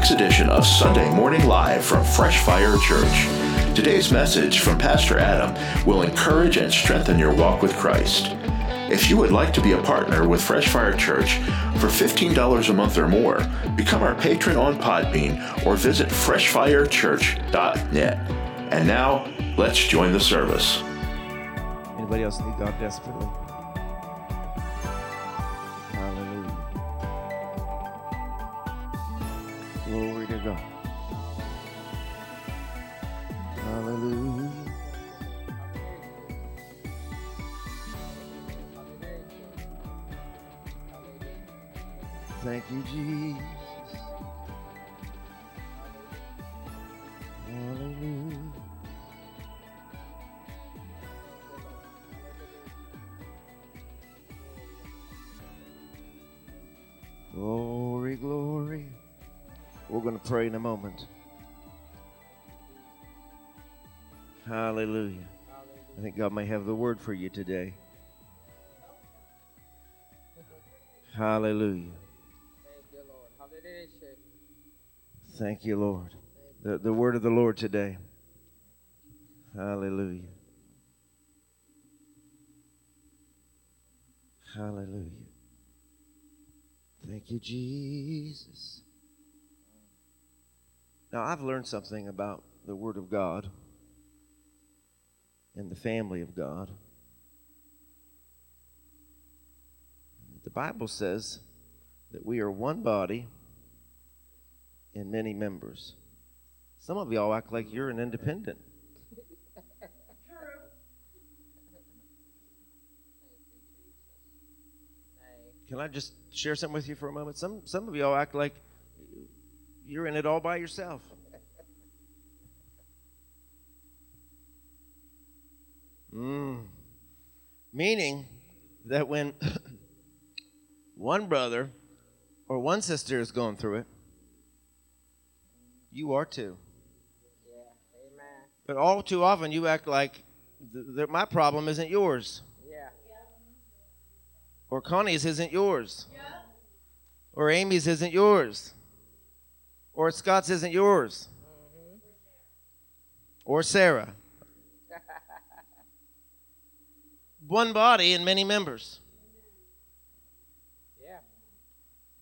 Week's edition of Sunday Morning Live from Fresh Fire Church. Today's message from Pastor Adam will encourage and strengthen your walk with Christ. If you would like to be a partner with Fresh Fire Church for $15 a month or more, become our patron on Podbean or visit freshfirechurch.net. And now, let's join the service. Anybody else need God desperately? In a moment. Hallelujah. I think God may have the word for you today. Hallelujah. Thank you, Lord. Hallelujah. Thank you, Lord. The, the word of the Lord today. Hallelujah. Hallelujah. Thank you, Jesus. Now, I've learned something about the Word of God and the family of God. The Bible says that we are one body and many members. Some of y'all act like you're an independent. Can I just share something with you for a moment? Some some of y'all act like you're in it all by yourself. Mm. Meaning that when one brother or one sister is going through it, you are too. Yeah. Amen. But all too often, you act like th- th- my problem isn't yours, Yeah. or Connie's isn't yours, or Amy's isn't yours, or Scott's isn't yours, mm-hmm. or Sarah. One body and many members. Yeah.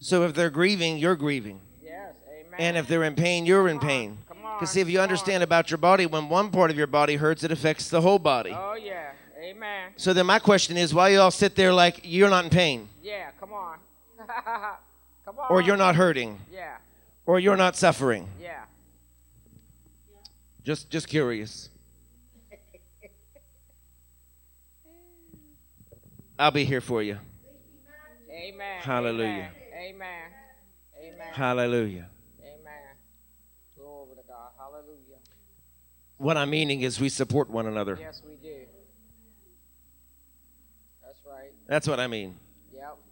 So if they're grieving, you're grieving. Yes. Amen. And if they're in pain, you're in pain. Come on. Because see, if you understand about your body, when one part of your body hurts, it affects the whole body. Oh yeah. Amen. So then my question is, why you all sit there like you're not in pain, Yeah. Come on. come on. or you're not hurting, Yeah. Or you're not suffering? Yeah. Just, just curious. I'll be here for you. Amen. Hallelujah. Amen. Amen. Hallelujah. Amen. Glory to God. Hallelujah. What I'm meaning is we support one another. Yes, we do. That's right. That's what I mean.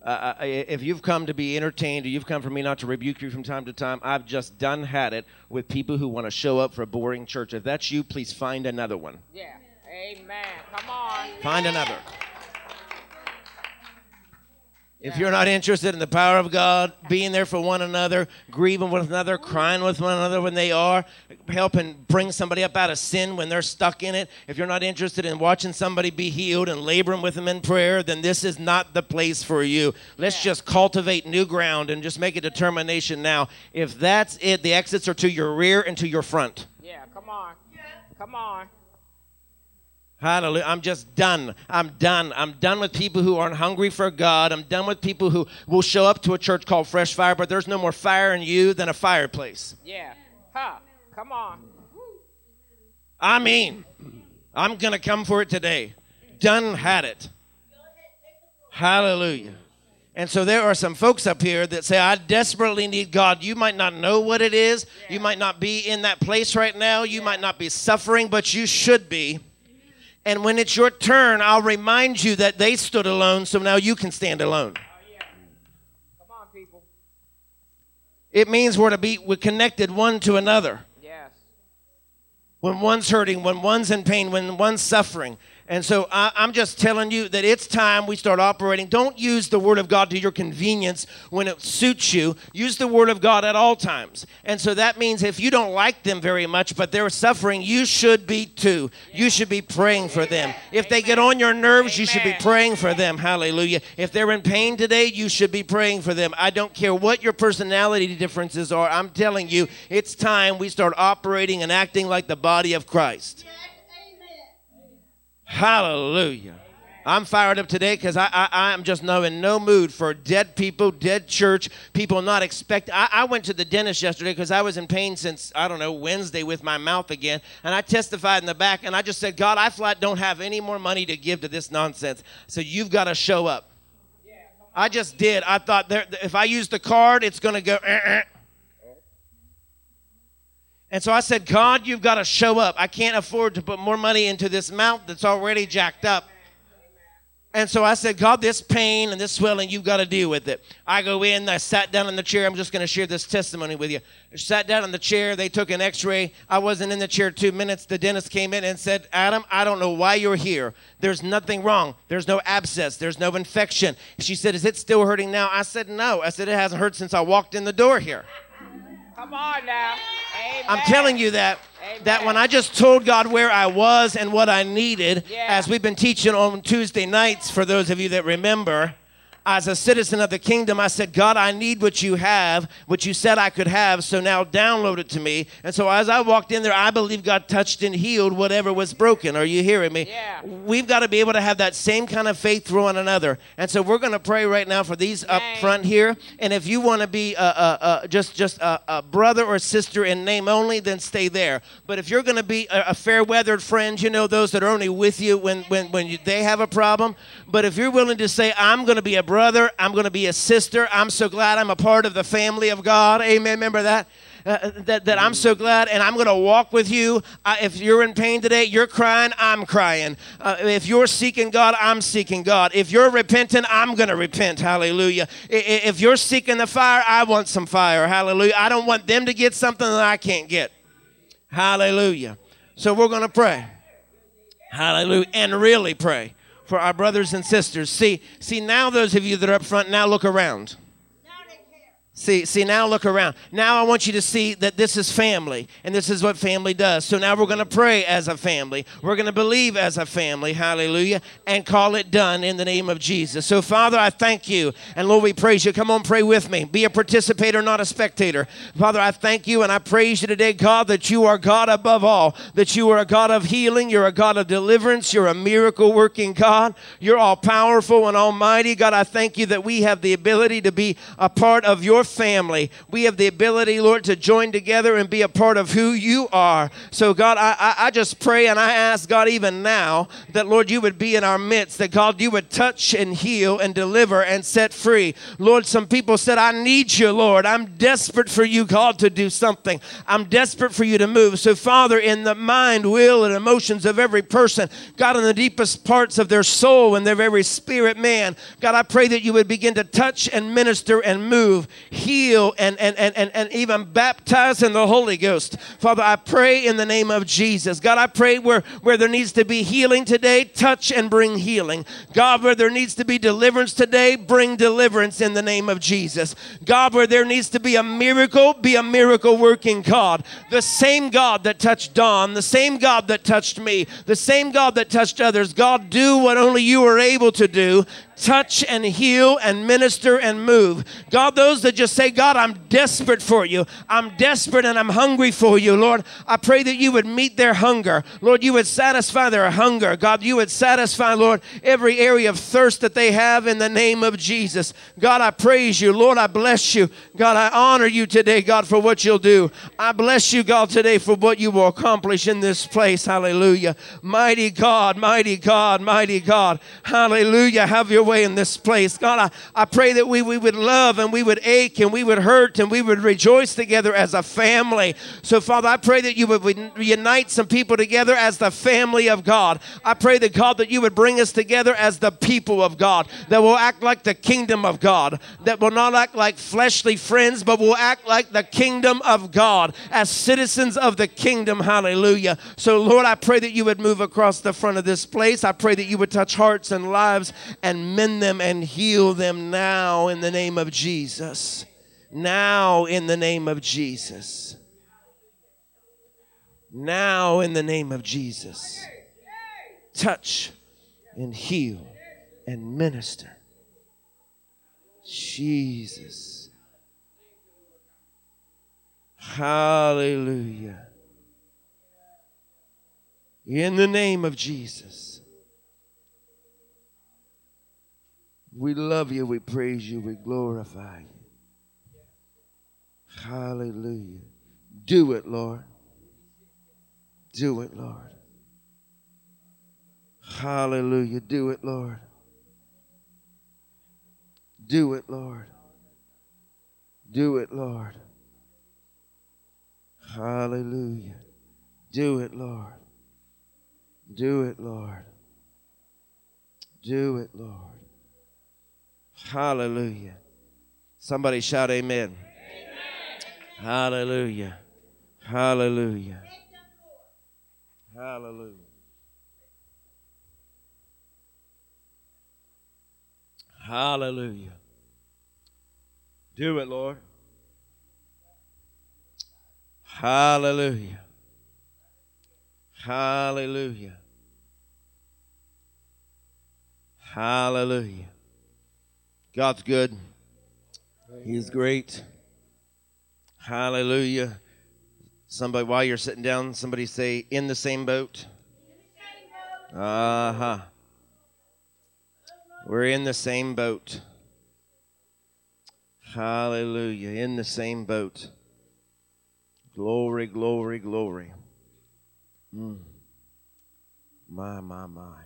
Yep. Uh, if you've come to be entertained or you've come for me not to rebuke you from time to time, I've just done had it with people who want to show up for a boring church. If that's you, please find another one. Yeah. Amen. Come on. Find another. If you're not interested in the power of God, being there for one another, grieving with another, crying with one another when they are, helping bring somebody up out of sin when they're stuck in it, if you're not interested in watching somebody be healed and laboring with them in prayer, then this is not the place for you. Let's just cultivate new ground and just make a determination now. If that's it, the exits are to your rear and to your front. Yeah. Come on. Come on. Hallelujah. I'm just done. I'm done. I'm done with people who aren't hungry for God. I'm done with people who will show up to a church called Fresh Fire, but there's no more fire in you than a fireplace. Yeah. Ha. Come on. I mean, I'm going to come for it today. Done had it. Hallelujah. And so there are some folks up here that say, I desperately need God. You might not know what it is. You might not be in that place right now. You might not be suffering, but you should be. And when it's your turn, I'll remind you that they stood alone, so now you can stand alone. Oh, Come on, people. It means we're to be we're connected one to another. Yes. When one's hurting, when one's in pain, when one's suffering. And so I, I'm just telling you that it's time we start operating. Don't use the Word of God to your convenience when it suits you. Use the Word of God at all times. And so that means if you don't like them very much, but they're suffering, you should be too. You should be praying for them. If they get on your nerves, you should be praying for them. Hallelujah. If they're in pain today, you should be praying for them. I don't care what your personality differences are. I'm telling you, it's time we start operating and acting like the body of Christ. Hallelujah. I'm fired up today because I, I, I am just no, in no mood for dead people, dead church, people not expect. I, I went to the dentist yesterday because I was in pain since, I don't know, Wednesday with my mouth again. And I testified in the back and I just said, God, I flat don't have any more money to give to this nonsense. So you've got to show up. I just did. I thought there, if I use the card, it's going to go. "Eh, eh." And so I said, God, you've got to show up. I can't afford to put more money into this mouth that's already jacked up. And so I said, God, this pain and this swelling, you've got to deal with it. I go in, I sat down in the chair. I'm just going to share this testimony with you. I sat down in the chair. They took an x ray. I wasn't in the chair two minutes. The dentist came in and said, Adam, I don't know why you're here. There's nothing wrong. There's no abscess. There's no infection. She said, Is it still hurting now? I said, No. I said, It hasn't hurt since I walked in the door here. Come on now. Amen. I'm telling you that that when I just told God where I was and what I needed, Yeah. as we've been teaching on Tuesday nights for those of you that remember, as a citizen of the kingdom, I said, God, I need what you have, what you said I could have, so now download it to me. And so as I walked in there, I believe God touched and healed whatever was broken. Are you hearing me? Yeah. We've got to be able to have that same kind of faith through one another. And so we're going to pray right now for these up front here. And if you want to be uh, uh, uh, just just a, a brother or sister in name only, then stay there. But if you're going to be a, a fair weathered friend, you know those that are only with you when when when you, they have a problem. But if you're willing to say, I'm going to be a brother, I'm going to be a sister. I'm so glad I'm a part of the family of God. Amen. Remember that. Uh, that, that I'm so glad, and I'm going to walk with you. Uh, if you're in pain today, you're crying, I'm crying. Uh, if you're seeking God, I'm seeking God. If you're repentant, I'm going to repent. Hallelujah. If you're seeking the fire, I want some fire. Hallelujah. I don't want them to get something that I can't get. Hallelujah. So we're going to pray. Hallelujah. And really pray for our brothers and sisters. See, see now those of you that are up front, now look around. See, see, now look around. Now I want you to see that this is family, and this is what family does. So now we're going to pray as a family. We're going to believe as a family, hallelujah, and call it done in the name of Jesus. So, Father, I thank you, and Lord, we praise you. Come on, pray with me. Be a participator, not a spectator. Father, I thank you, and I praise you today, God, that you are God above all, that you are a God of healing, you're a God of deliverance, you're a miracle working God, you're all powerful and almighty. God, I thank you that we have the ability to be a part of your family. We have the ability, Lord, to join together and be a part of who you are. So, God, I, I, just pray and I ask, God, even now, that, Lord, you would be in our midst, that, God, you would touch and heal and deliver and set free. Lord, some people said, I need you, Lord. I'm desperate for you, God, to do something. I'm desperate for you to move. So, Father, in the mind, will, and emotions of every person, God, in the deepest parts of their soul and their very spirit, man, God, I pray that you would begin to touch and minister and move, heal, and, and, and, and, and even baptize in the Holy Ghost. Father, I pray in the name of Jesus. God, I pray where, where there needs to be healing today, touch and bring healing. God, where there needs to be deliverance today, bring deliverance in the name of Jesus. God, where there needs to be a miracle, be a miracle working God. The same God that touched Don, the same God that touched me, the same God that touched others. God, do what only you are able to do touch and heal and minister and move. God, those that just say, God, I'm desperate for you. I'm desperate and I'm hungry for you, Lord. I pray that you would meet their hunger. Lord, you would satisfy their hunger. God, you would satisfy, Lord, every area of thirst that they have in the name of Jesus. God, I praise you. Lord, I bless you. God, I honor you today, God, for what you'll do. I bless you, God, today for what you will accomplish in this place. Hallelujah. Mighty God, mighty God, mighty God. Hallelujah. Have your away in this place. God, I, I pray that we, we would love and we would ache and we would hurt and we would rejoice together as a family. So, Father, I pray that you would unite some people together as the family of God. I pray that, God, that you would bring us together as the people of God, that will act like the kingdom of God, that will not act like fleshly friends, but will act like the kingdom of God as citizens of the kingdom. Hallelujah. So, Lord, I pray that you would move across the front of this place. I pray that you would touch hearts and lives and mend them and heal them now in the name of Jesus. Now in the name of Jesus. Now in the name of Jesus. Touch and heal and minister. Jesus. Hallelujah. In the name of Jesus. We love you, we praise you, we glorify you. Hallelujah. Do it, Lord. Do it, Lord. Hallelujah. Do it, Lord. Do it, Lord. Do it, Lord. Hallelujah. Do it, Lord. Do it, Lord. Do it, Lord. Hallelujah. Somebody shout amen. amen. Hallelujah. Hallelujah. Hallelujah. Hallelujah. Do it, Lord. Hallelujah. Hallelujah. Hallelujah. God's good. He's great. Hallelujah. Somebody, while you're sitting down, somebody say, in the same boat. Uh huh. We're in the same boat. Hallelujah. In the same boat. Glory, glory, glory. Mm. My, my, my.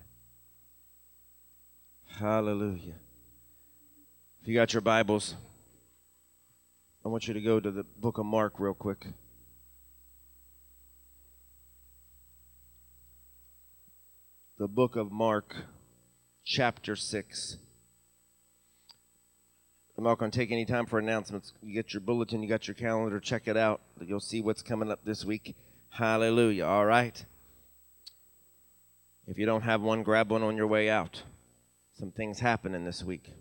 Hallelujah. If you got your Bibles, I want you to go to the book of Mark real quick. The book of Mark chapter 6. I'm not going to take any time for announcements. You get your bulletin, you got your calendar, check it out. You'll see what's coming up this week. Hallelujah. All right. If you don't have one, grab one on your way out. Some things happening this week.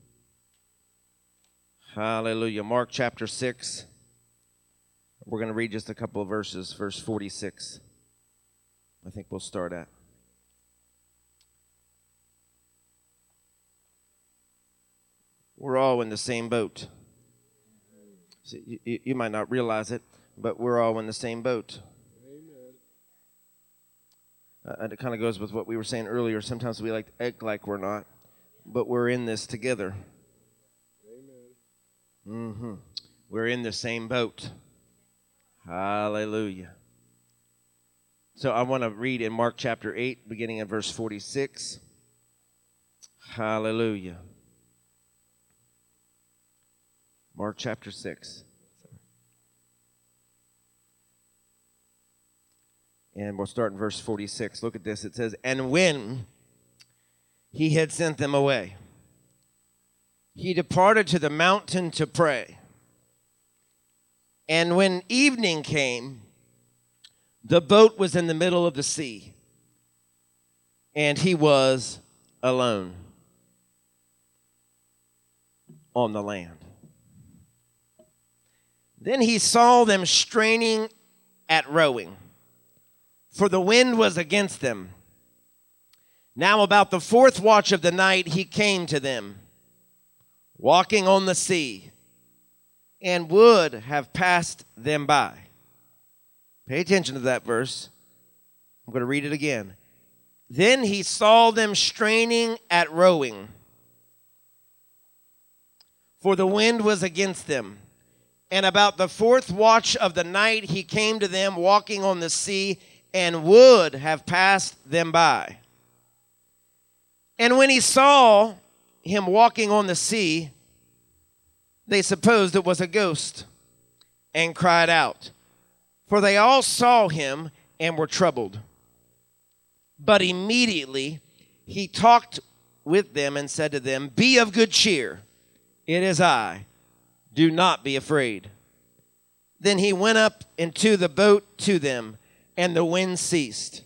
Hallelujah. Mark chapter 6. We're going to read just a couple of verses, verse 46. I think we'll start at. We're all in the same boat. See, you, you, might not realize it, but we're all in the same boat. Uh, and it kind of goes with what we were saying earlier. Sometimes we like to act like we're not, but we're in this together. Mm-hmm. We're in the same boat. Hallelujah. So I want to read in Mark chapter 8, beginning at verse 46. Hallelujah. Mark chapter 6. And we'll start in verse 46. Look at this. It says, And when he had sent them away, he departed to the mountain to pray. And when evening came, the boat was in the middle of the sea, and he was alone on the land. Then he saw them straining at rowing, for the wind was against them. Now, about the fourth watch of the night, he came to them, walking on the sea, and would have passed them by. Pay attention to that verse. I'm going to read it again. Then he saw them straining at rowing, for the wind was against them. And about the fourth watch of the night, he came to them walking on the sea and would have passed them by. And when he saw him walking on the sea, they supposed it was a ghost and cried out. For they all saw him and were troubled. But immediately he talked with them and said to them, Be of good cheer. It is I. Do not be afraid. Then he went up into the boat to them, and the wind ceased.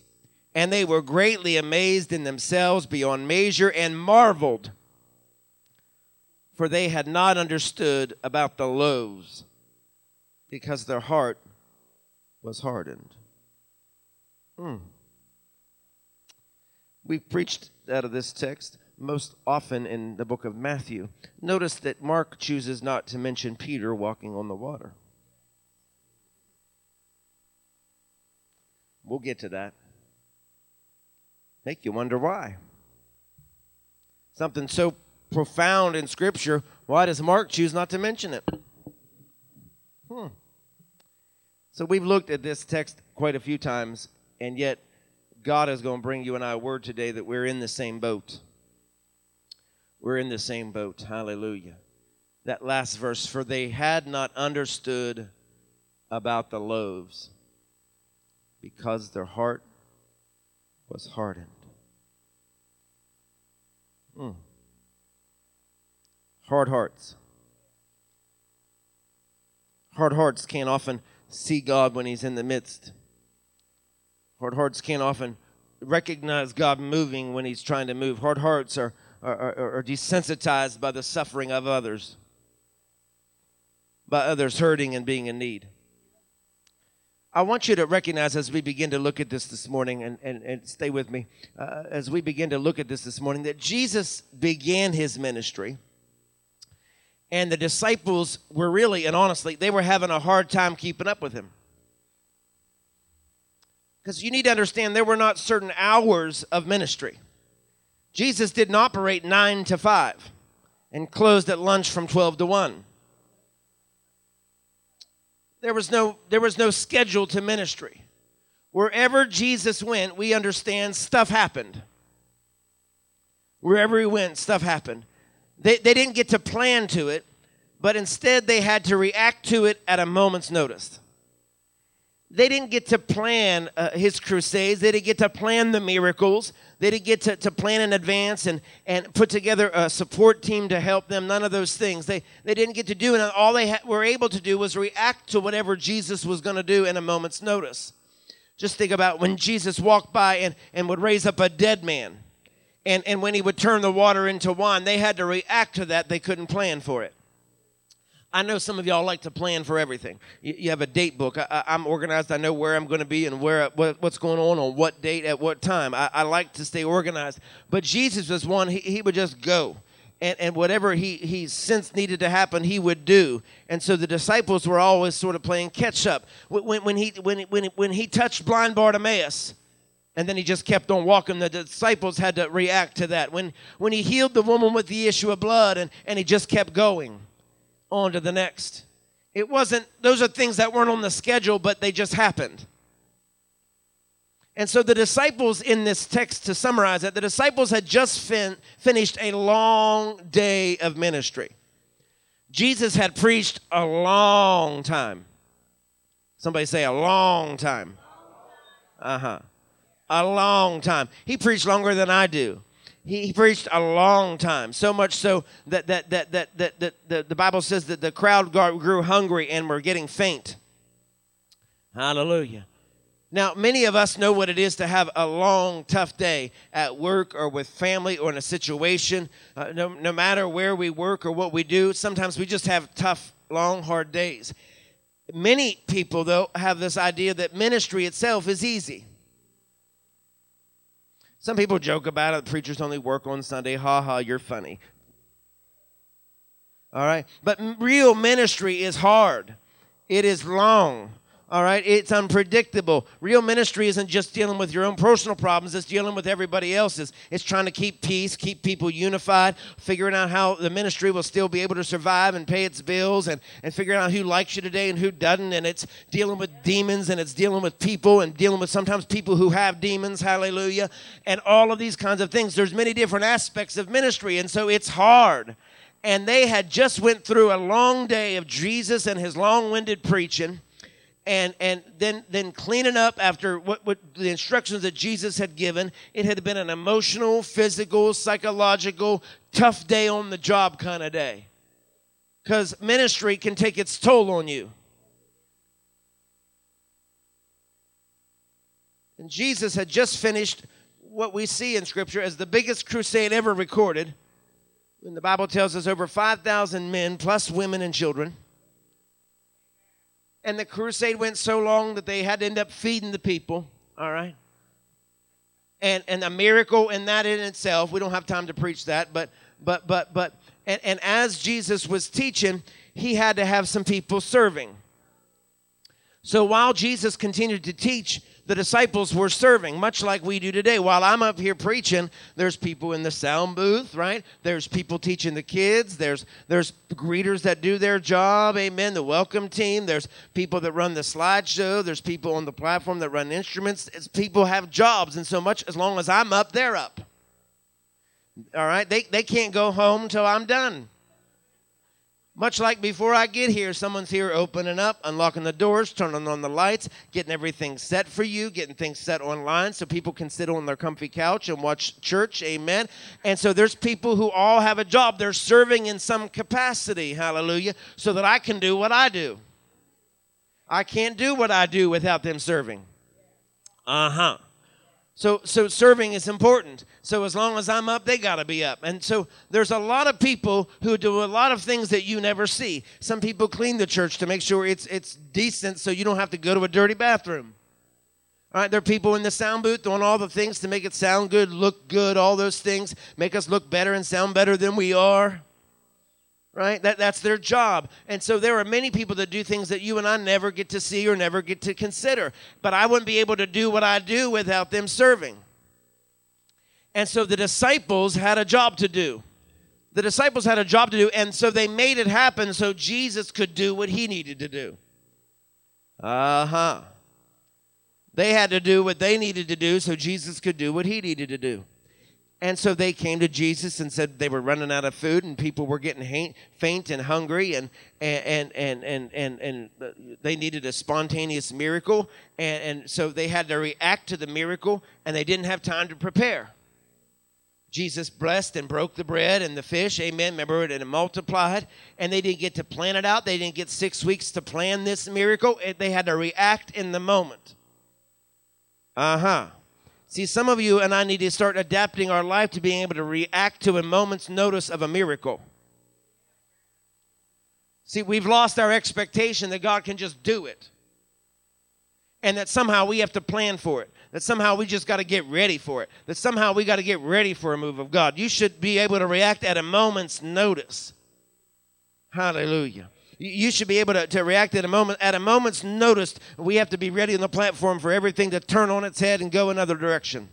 And they were greatly amazed in themselves beyond measure and marveled, for they had not understood about the loaves, because their heart was hardened. Hmm. We've preached out of this text most often in the book of Matthew. Notice that Mark chooses not to mention Peter walking on the water. We'll get to that. Make you wonder why. Something so profound in Scripture, why does Mark choose not to mention it? Hmm. So we've looked at this text quite a few times, and yet God is going to bring you and I a word today that we're in the same boat. We're in the same boat. Hallelujah. That last verse, for they had not understood about the loaves because their heart was hardened. Mm. Hard hearts. Hard hearts can't often see God when He's in the midst. Hard hearts can't often recognize God moving when He's trying to move. Hard hearts are, are, are, are desensitized by the suffering of others, by others hurting and being in need. I want you to recognize as we begin to look at this this morning, and, and, and stay with me, uh, as we begin to look at this this morning, that Jesus began his ministry, and the disciples were really, and honestly, they were having a hard time keeping up with him. Because you need to understand there were not certain hours of ministry. Jesus didn't operate 9 to 5 and closed at lunch from 12 to 1. There was no, there was no schedule to ministry. Wherever Jesus went, we understand stuff happened. Wherever he went, stuff happened. They, they didn't get to plan to it, but instead they had to react to it at a moment's notice. They didn't get to plan uh, his crusades, they didn't get to plan the miracles, they didn't get to, to plan in advance and, and put together a support team to help them. None of those things. They, they didn't get to do, and all they ha- were able to do was react to whatever Jesus was going to do in a moment's notice. Just think about when Jesus walked by and, and would raise up a dead man. And, and when he would turn the water into wine, they had to react to that. They couldn't plan for it. I know some of y'all like to plan for everything. You, you have a date book. I, am organized. I know where I'm going to be and where what, what's going on on what date at what time. I, I like to stay organized. But Jesus was one. He, he would just go. And, and whatever he, he sensed needed to happen, he would do. And so the disciples were always sort of playing catch up. When, when, he, when, when, when he touched blind Bartimaeus, and then he just kept on walking. The disciples had to react to that. When, when he healed the woman with the issue of blood, and, and he just kept going on to the next. It wasn't, those are things that weren't on the schedule, but they just happened. And so the disciples in this text, to summarize it, the disciples had just fin- finished a long day of ministry. Jesus had preached a long time. Somebody say a long time. Uh huh. A long time. He preached longer than I do he, preached a long time, so much so that, that, that, that, that, that the, the Bible says that the crowd grew hungry and were getting faint. Hallelujah. Now, many of us know what it is to have a long, tough day at work or with family or in a situation. Uh, no, no matter where we work or what we do, sometimes we just have tough, long, hard days. Many people, though, have this idea that ministry itself is easy. Some people joke about it. Preachers only work on Sunday. Ha ha, you're funny. All right? But real ministry is hard, it is long. All right, it's unpredictable. Real ministry isn't just dealing with your own personal problems, it's dealing with everybody else's. It's trying to keep peace, keep people unified, figuring out how the ministry will still be able to survive and pay its bills, and, and figuring out who likes you today and who doesn't. And it's dealing with demons, and it's dealing with people, and dealing with sometimes people who have demons, hallelujah, and all of these kinds of things. There's many different aspects of ministry, and so it's hard. And they had just went through a long day of Jesus and his long-winded preaching and and then then cleaning up after what, what the instructions that Jesus had given. It had been an emotional, physical, psychological, tough day on the job kind of day. Because ministry can take its toll on you. And Jesus had just finished what we see in Scripture as the biggest crusade ever recorded. And the Bible tells us over 5,000 men, plus women and children and the crusade went so long that they had to end up feeding the people. All right. And and a miracle in that in itself. We don't have time to preach that but but but but and, and as jesus was teaching he had to have some people serving. So while jesus continued to teach the disciples were serving, much like we do today. While I'm up here preaching, there's people in the sound booth, right? There's people teaching the kids. There's there's greeters that do their job, amen. The welcome team. There's people that run the slideshow. There's people on the platform that run instruments. It's, people have jobs, and so much as long as I'm up, they're up. All right, they they can't go home until I'm done. Much like before I get here, someone's here opening up, unlocking the doors, turning on the lights, getting everything set for you, getting things set online so people can sit on their comfy couch and watch church. Amen. And so there's people who all have a job. They're serving in some capacity. Hallelujah. So that I can do what I do. I can't do what I do without them serving. Uh huh. So, so serving is important. So as long as I'm up, they got to be up. And so there's a lot of people who do a lot of things that you never see. Some people clean the church to make sure it's it's decent, so you don't have to go to a dirty bathroom. All right, there are people in the sound booth doing all the things to make it sound good, look good, all those things, make us look better and sound better than we are right? That, that's their job. And so there are many people that do things that you and I never get to see or never get to consider. But I wouldn't be able to do what I do without them serving. And so the disciples had a job to do. The disciples had a job to do, and so they made it happen so Jesus could do what he needed to do. Uh huh. They had to do what they needed to do so Jesus could do what he needed to do. And so they came to Jesus and said they were running out of food and people were getting faint and hungry and and and and and, and, they needed a spontaneous miracle and, and so they had to react to the miracle and they didn't have time to prepare. Jesus blessed and broke the bread and the fish, amen. Remember it and it multiplied, and they didn't get to plan it out. They didn't get six weeks to plan this miracle. They had to react in the moment. Uh huh. See, some of you and I need to start adapting our life to being able to react to a moment's notice of a miracle. See, we've lost our expectation that God can just do it. And that somehow we have to plan for it. That somehow we just got to get ready for it. That somehow we got to get ready for a move of God. You should be able to react at a moment's notice. Hallelujah. You should be able to, to react at a moment. At a moment's notice, we have to be ready on the platform for everything to turn on its head and go another direction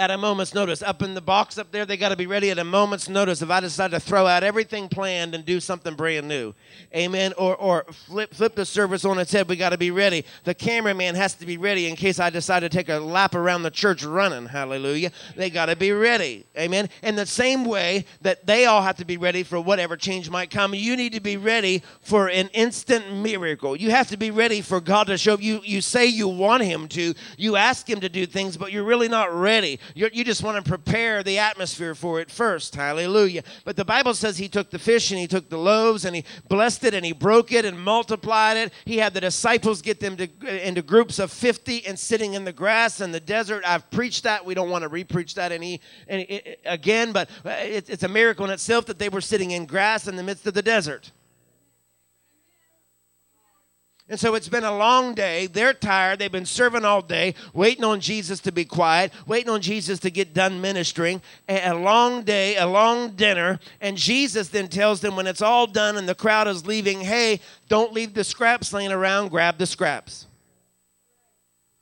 at a moment's notice. Up in the box up there, they got to be ready at a moment's notice if I decide to throw out everything planned and do something brand new. Amen. Or, or flip, flip the service on its head. We got to be ready. The cameraman has to be ready in case I decide to take a lap around the church running. Hallelujah. They got to be ready. Amen. In the same way that they all have to be ready for whatever change might come, you need to be ready for an instant miracle. You have to be ready for God to show you. You say you want Him to, you ask Him to do things, but you're really not ready. You're, you just want to prepare the atmosphere for it first. Hallelujah. But the Bible says he took the fish and he took the loaves and he blessed it and he broke it and multiplied it. He had the disciples get them to, into groups of 50 and sitting in the grass in the desert. I've preached that. We don't want to repreach that any, any again, but it, it's a miracle in itself that they were sitting in grass in the midst of the desert. And so it's been a long day. They're tired. They've been serving all day, waiting on Jesus to be quiet, waiting on Jesus to get done ministering. A long day, a long dinner. And Jesus then tells them when it's all done and the crowd is leaving, hey, don't leave the scraps laying around, grab the scraps.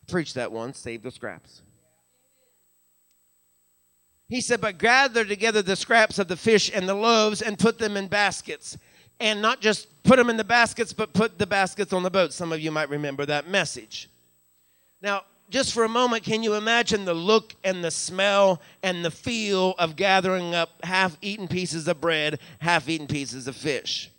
Preach that one, save the scraps. He said, But gather together the scraps of the fish and the loaves and put them in baskets and not just put them in the baskets, but put the baskets on the boat. Some of you might remember that message. Now, just for a moment, can you imagine the look and the smell and the feel of gathering up half eaten pieces of bread, half eaten pieces of fish?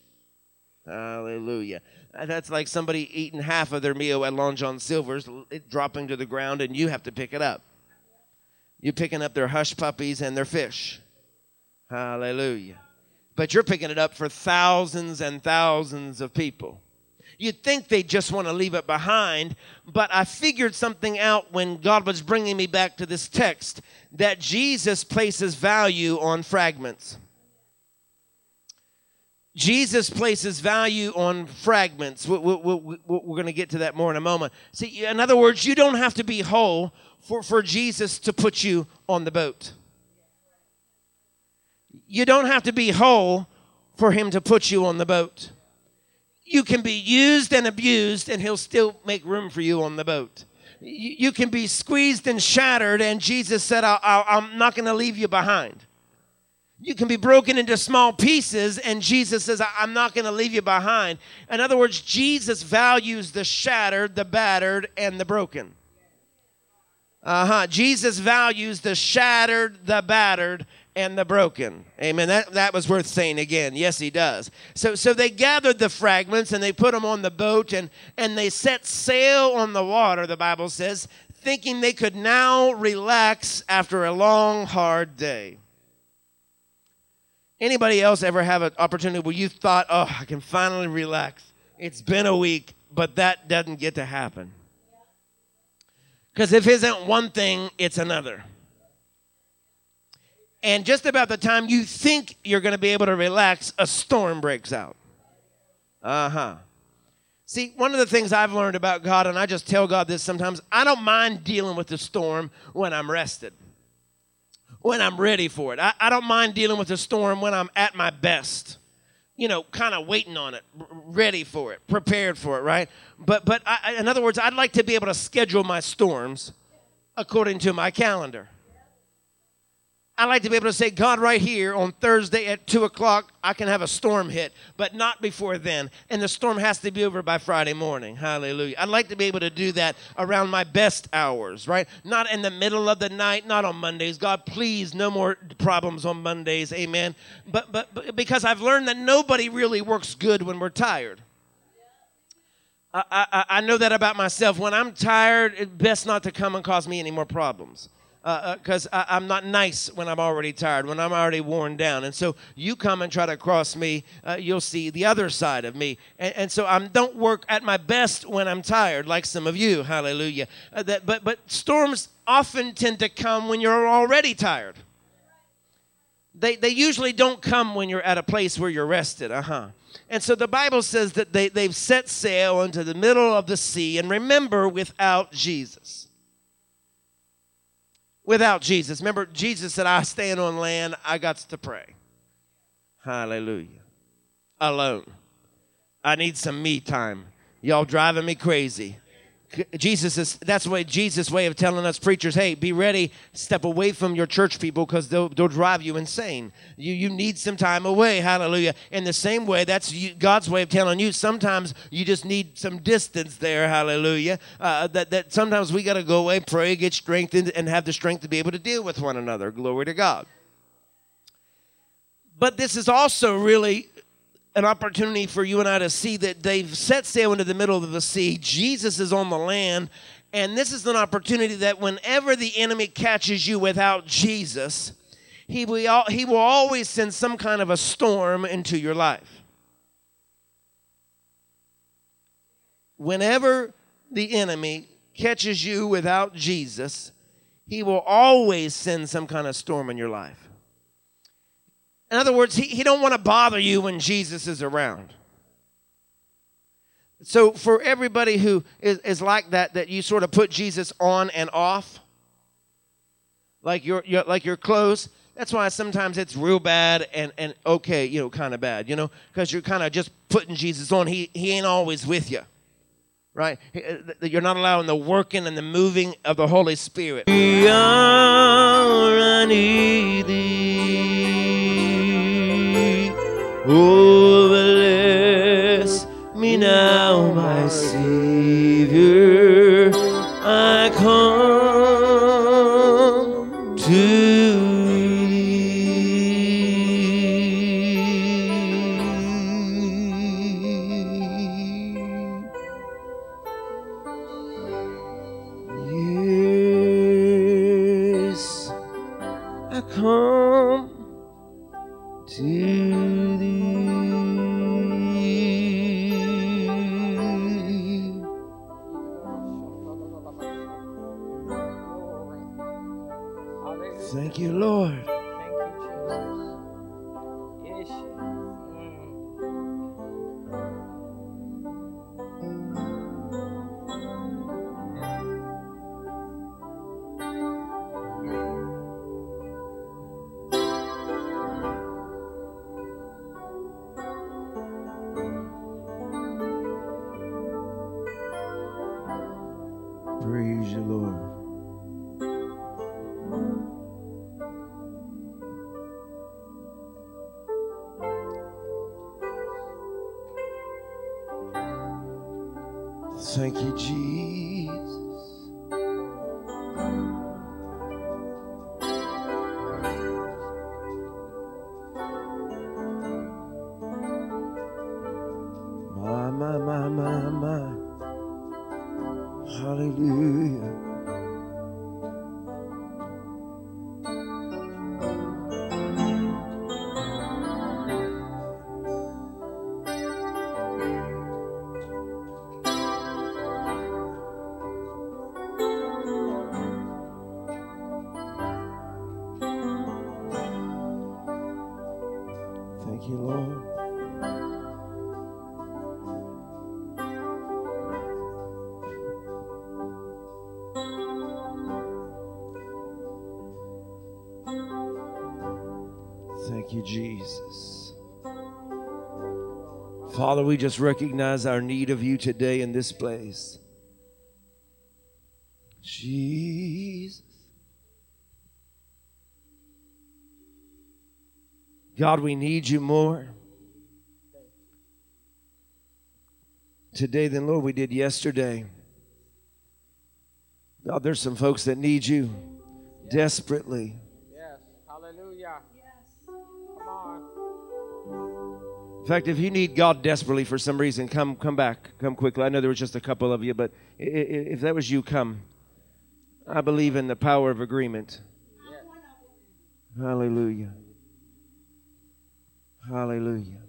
Hallelujah. That's like somebody eating half of their meal at Long John Silver's, dropping to the ground, and you have to pick it up. You're picking up their hush puppies and their fish. Hallelujah but you're picking it up for thousands and thousands of people. You'd think they just want to leave it behind, but I figured something out when God was bringing me back to this text that Jesus places value on fragments. Jesus places value on fragments. We're, going to get to that more in a moment. See, in other words, you don't have to be whole for, for Jesus to put you on the boat. You don't have to be whole for him to put you on the boat. You can be used and abused, and he'll still make room for you on the boat. You can be squeezed and shattered, and Jesus said, i am not going to leave you behind. You can be broken into small pieces, and Jesus says, I'm not going to leave you behind. In other words, Jesus values the shattered, the battered, and the broken. Uh huh. Jesus values the shattered, the battered, and the broken. Amen. That, that was worth saying again. Yes, he does. So, so they gathered the fragments and they put them on the boat and, and they set sail on the water, the Bible says, thinking they could now relax after a long, hard day. Anybody else ever have an opportunity where you thought, oh, I can finally relax? It's been a week, but that doesn't get to happen. Because if isn't one thing, it's another. And just about the time you think you're going to be able to relax, a storm breaks out. Uh huh. See, one of the things I've learned about God, and I just tell God this sometimes, I don't mind dealing with the storm when I'm rested, when I'm ready for it. I, I don't mind dealing with the storm when I'm at my best, you know, kind of waiting on it, ready for it, prepared for it, right? But, but I, in other words, I'd like to be able to schedule my storms according to my calendar. I like to be able to say, God, right here on Thursday at 2 o'clock, I can have a storm hit, but not before then. And the storm has to be over by Friday morning. Hallelujah. I'd like to be able to do that around my best hours, right? Not in the middle of the night, not on Mondays. God, please, no more problems on Mondays. Amen. But, but, but because I've learned that nobody really works good when we're tired. I, I, I know that about myself. When I'm tired, it's best not to come and cause me any more problems because uh, uh I'm not nice when I'm already tired, when I'm already worn down. And so you come and try to cross me, uh, you'll see the other side of me. And, and so I don't work at my best when I'm tired, like some of you. Hallelujah. Uh, that, but, but storms often tend to come when you're already tired. They, they usually don't come when you're at a place where you're rested. Uh huh. And so the Bible says that they, they've set sail into the middle of the sea, and remember, without Jesus without Jesus. Remember, Jesus said, I stand on land, I got to pray. Hallelujah. Alone. I need some me time. Y'all driving me crazy. Jesus is that's what Jesus' way of telling us preachers, hey, be ready, step away from your church people because they'll, they'll drive you insane. You, you need some time away, hallelujah. In the same way, that's you, God's way of telling you sometimes you just need some distance there, hallelujah. Uh, that, that sometimes we got to go away, pray, get strengthened, and have the strength to be able to deal with one another. Glory to God. But this is also really an opportunity for you and I to see that they've set sail into the middle of the sea. Jesus is on the land. And this is an opportunity that whenever the enemy catches you without Jesus, he will, he will always send some kind of a storm into your life. Whenever the enemy catches you without Jesus, he will always send some kind of storm in your life. In other words, he, he don't want to bother you when Jesus is around. So for everybody who is, is like that, that you sort of put Jesus on and off, like your, your like your clothes. That's why sometimes it's real bad and, and okay, you know, kind of bad, you know, because you're kind of just putting Jesus on. He he ain't always with you, right? Uh, You're not allowing the working and the moving of the Holy Spirit. We are, I Oh, bless me now, my Savior. Thank you, Jesus. Father, we just recognize our need of you today in this place. Jesus. God, we need you more today than, Lord, we did yesterday. God, there's some folks that need you desperately. Fact, if you need God desperately for some reason, come come back, come quickly. I know there was just a couple of you, but if that was you, come. I believe in the power of agreement. Hallelujah. Hallelujah.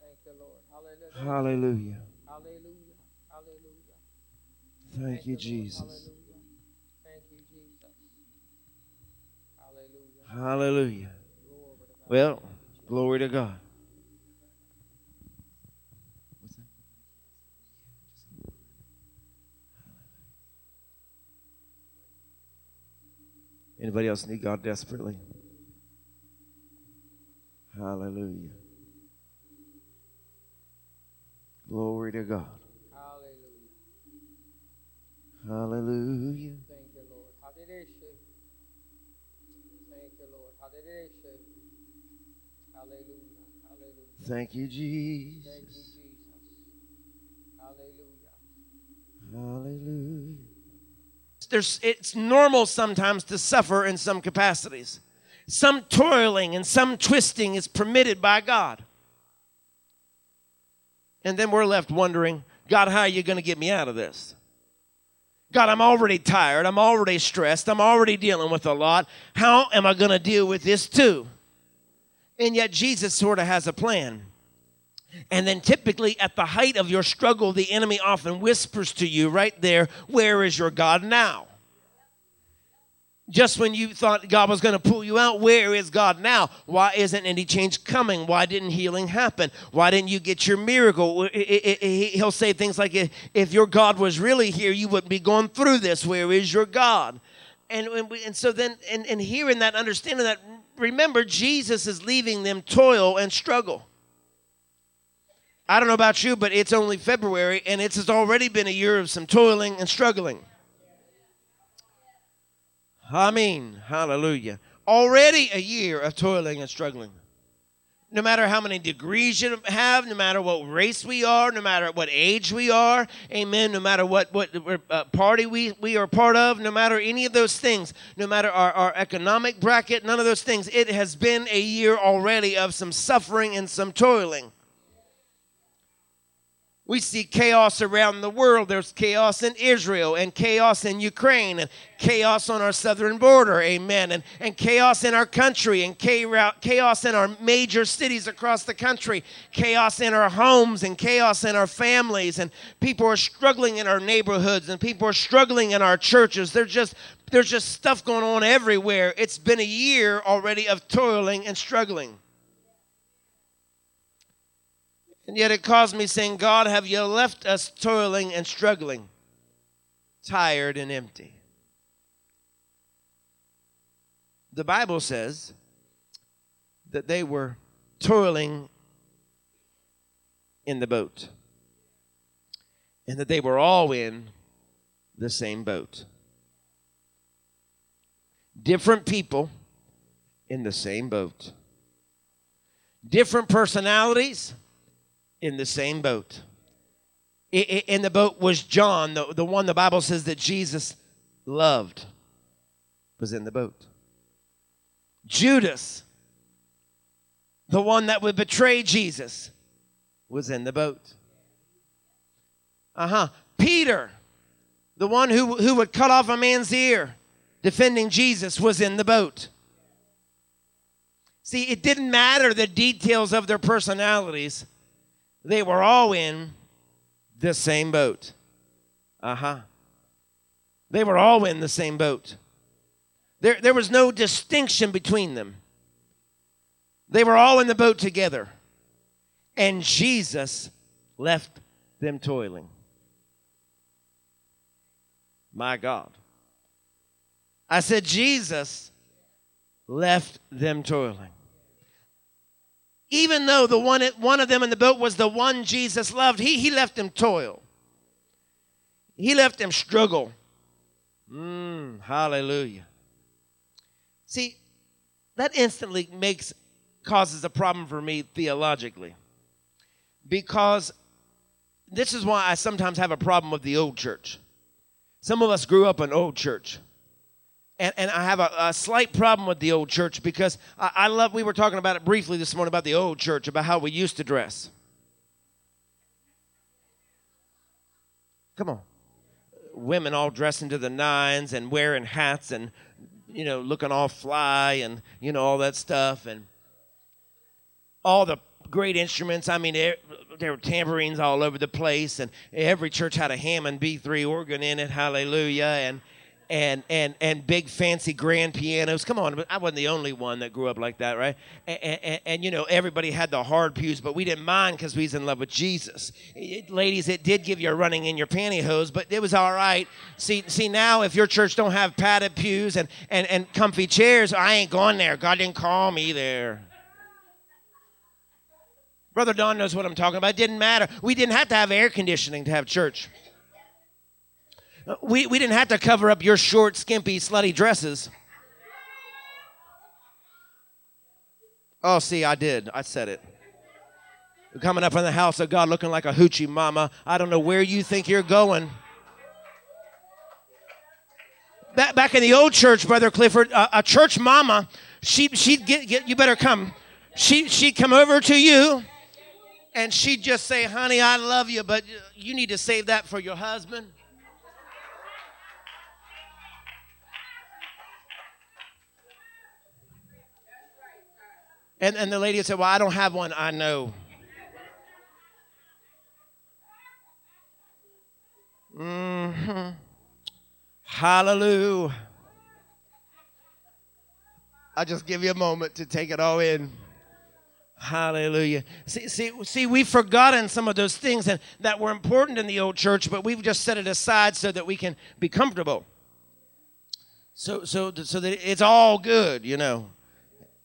Thank you, Lord. Hallelujah. Hallelujah. Hallelujah. Hallelujah. Thank you, Jesus. Hallelujah. Thank you, Jesus. Hallelujah. Hallelujah. Glory to God. Well, glory to God. Anybody else need God desperately? Hallelujah. Glory to God. Hallelujah. Hallelujah. Thank you, Lord. Hallelujah. Thank you, Lord. Hallelujah. Hallelujah. Hallelujah. Thank you, Jesus. Thank you, Jesus. Jesus. Hallelujah. Hallelujah. There's, it's normal sometimes to suffer in some capacities. Some toiling and some twisting is permitted by God. And then we're left wondering, God, how are you going to get me out of this? God, I'm already tired. I'm already stressed. I'm already dealing with a lot. How am I going to deal with this too? And yet, Jesus sort of has a plan. And then, typically, at the height of your struggle, the enemy often whispers to you right there, Where is your God now? Just when you thought God was going to pull you out, where is God now? Why isn't any change coming? Why didn't healing happen? Why didn't you get your miracle? He'll say things like, if your God was really here, you wouldn't be going through this. Where is your God? And, and, we- and so then, and, and hearing that, understanding that, remember, Jesus is leaving them toil and struggle. I don't know about you, but it's only February, and it's has already been a year of some toiling and struggling. I mean, hallelujah. Already a year of toiling and struggling. No matter how many degrees you have, no matter what race we are, no matter what age we are, amen, no matter what, what uh, party we, we are part of, no matter any of those things, no matter our, our economic bracket, none of those things, it has been a year already of some suffering and some toiling. We see chaos around the world. There's chaos in Israel and chaos in Ukraine and chaos on our southern border. Amen. And, and chaos in our country and chaos in our major cities across the country. Chaos in our homes and chaos in our families. And people are struggling in our neighborhoods and people are struggling in our churches. There's just, there's just stuff going on everywhere. It's been a year already of toiling and struggling. And yet it caused me saying, God, have you left us toiling and struggling, tired and empty? The Bible says that they were toiling in the boat and that they were all in the same boat. Different people in the same boat. Different personalities in the same boat. In the boat was John, the, the one the Bible says that Jesus loved, was in the boat. Judas, the one that would betray Jesus, was in the boat. Uh huh. Peter, the one who, who would cut off a man's ear defending Jesus, was in the boat. See, it didn't matter the details of their personalities they were all in the same boat. Uh huh. They were all in the same boat. There, there was no distinction between them. They were all in the boat together. And Jesus left them toiling. My God. I said, Jesus left them toiling even though the one, one of them in the boat was the one Jesus loved, he, he left him toil. He left him struggle. Mm, hallelujah. See, that instantly makes causes a problem for me theologically. Because this is why I sometimes have a problem with the old church. Some of us grew up in old church and, and I have a, a, slight problem with the old church because I, I love, we were talking about it briefly this morning about the old church, about how we used to dress. Come on. Women all dressing to the nines and wearing hats and, you know, looking all fly and, you know, all that stuff. And all the great instruments. I mean, there, there were tambourines all over the place, and every church had a Hammond B3 organ in it. Hallelujah. And, and and and big fancy grand pianos. Come on, I wasn't the only one that grew up like that, right? And, and, and you know, everybody had the hard pews, but we didn't mind because we was in love with Jesus. It, ladies, it did give you a running in your pantyhose, but it was all right. See, see now, if your church don't have padded pews and and and comfy chairs, I ain't going there. God didn't call me there. Brother Don knows what I'm talking about. It didn't matter. We didn't have to have air conditioning to have church. We, we didn't have to cover up your short, skimpy, slutty dresses. Oh, see, I did. I said it. Coming up in the house of God looking like a hoochie mama. I don't know where you think you're going. Back, back in the old church, Brother Clifford, a, a church mama, she, she'd get, get, you better come. She, she'd come over to you and she'd just say, honey, I love you, but you need to save that for your husband. And, and the lady said, Well, I don't have one. I know. Mm-hmm. Hallelujah. I'll just give you a moment to take it all in. Hallelujah. See, see, see, we've forgotten some of those things that, that were important in the old church, but we've just set it aside so that we can be comfortable. So, so, so that it's all good, you know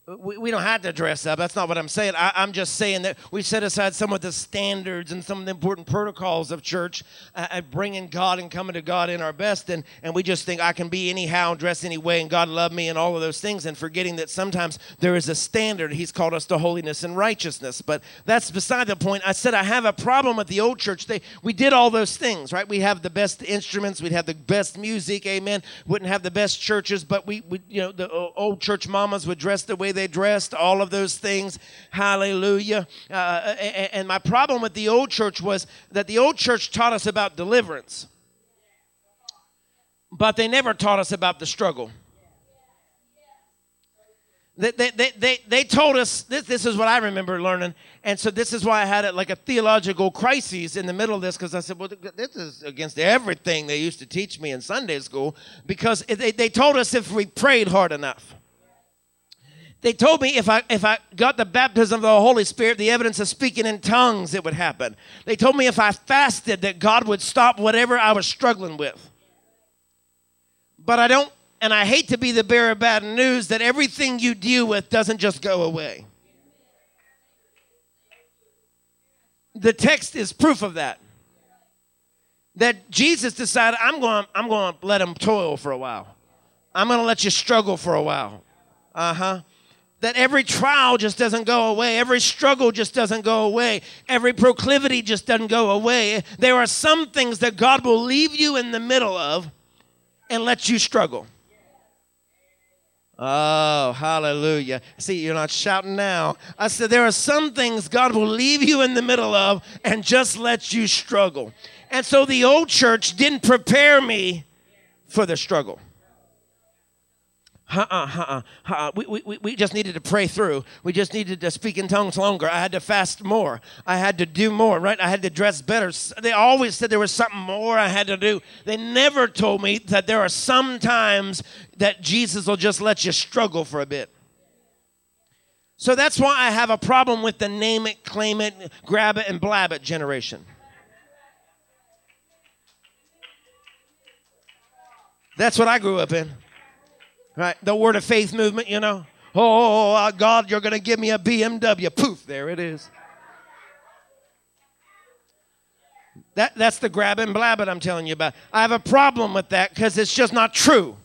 we, we don't have to dress up. That's not what I'm saying. I, am just saying that we set aside some of the standards and some of the important protocols of church, uh, bringing God and coming to God in our best. And, and we just think I can be anyhow, and dress any way, and God love me, and all of those things, and forgetting that sometimes there is a standard. He's called us to holiness and righteousness. But that's beside the point. I said I have a problem with the old church. They, we did all those things, right? We have the best instruments, we'd have the best music, amen. Wouldn't have the best churches, but we, we you know, the old church mamas would dress the way they dressed, all of those things. Hallelujah. Uh, and, my problem with the old church was that the old church taught us about deliverance, but they never taught us about the struggle. They, they, they, they, they told us this, this is what I remember learning. And so this is why I had it like a theological crisis in the middle of this because I said, well, this is against everything they used to teach me in Sunday school because they, they told us if we prayed hard enough. They told me if I if I got the baptism of the Holy Spirit, the evidence of speaking in tongues, it would happen. They told me if I fasted that God would stop whatever I was struggling with. But I don't and I hate to be the bearer of bad news that everything you deal with doesn't just go away. The text is proof of that. That Jesus decided, I'm going, I'm going to let him toil for a while. I'm going to let you struggle for a while. Uh huh that every trial just doesn't go away. Every struggle just doesn't go away. Every proclivity just doesn't go away. There are some things that God will leave you in the middle of and let you struggle. Oh, hallelujah. See, you're not shouting now. I said, there are some things God will leave you in the middle of and just let you struggle. And so the old church didn't prepare me for the struggle uh-uh, uh-uh, uh-uh. We, we, we just needed to pray through. We just needed to speak in tongues longer. I had to fast more. I had to do more, right? I had to dress better. They always said there was something more I had to do. They never told me that there are some times that Jesus will just let you struggle for a bit. So that's why I have a problem with the name it, claim it, grab it, and blab it generation. That's what I grew up in. Right? The word of faith movement, you know. Oh, God, you're going to give me a BMW. Poof, there it is. That, that's the grab and blab it I'm telling you about. I have a problem with that because it's just not true.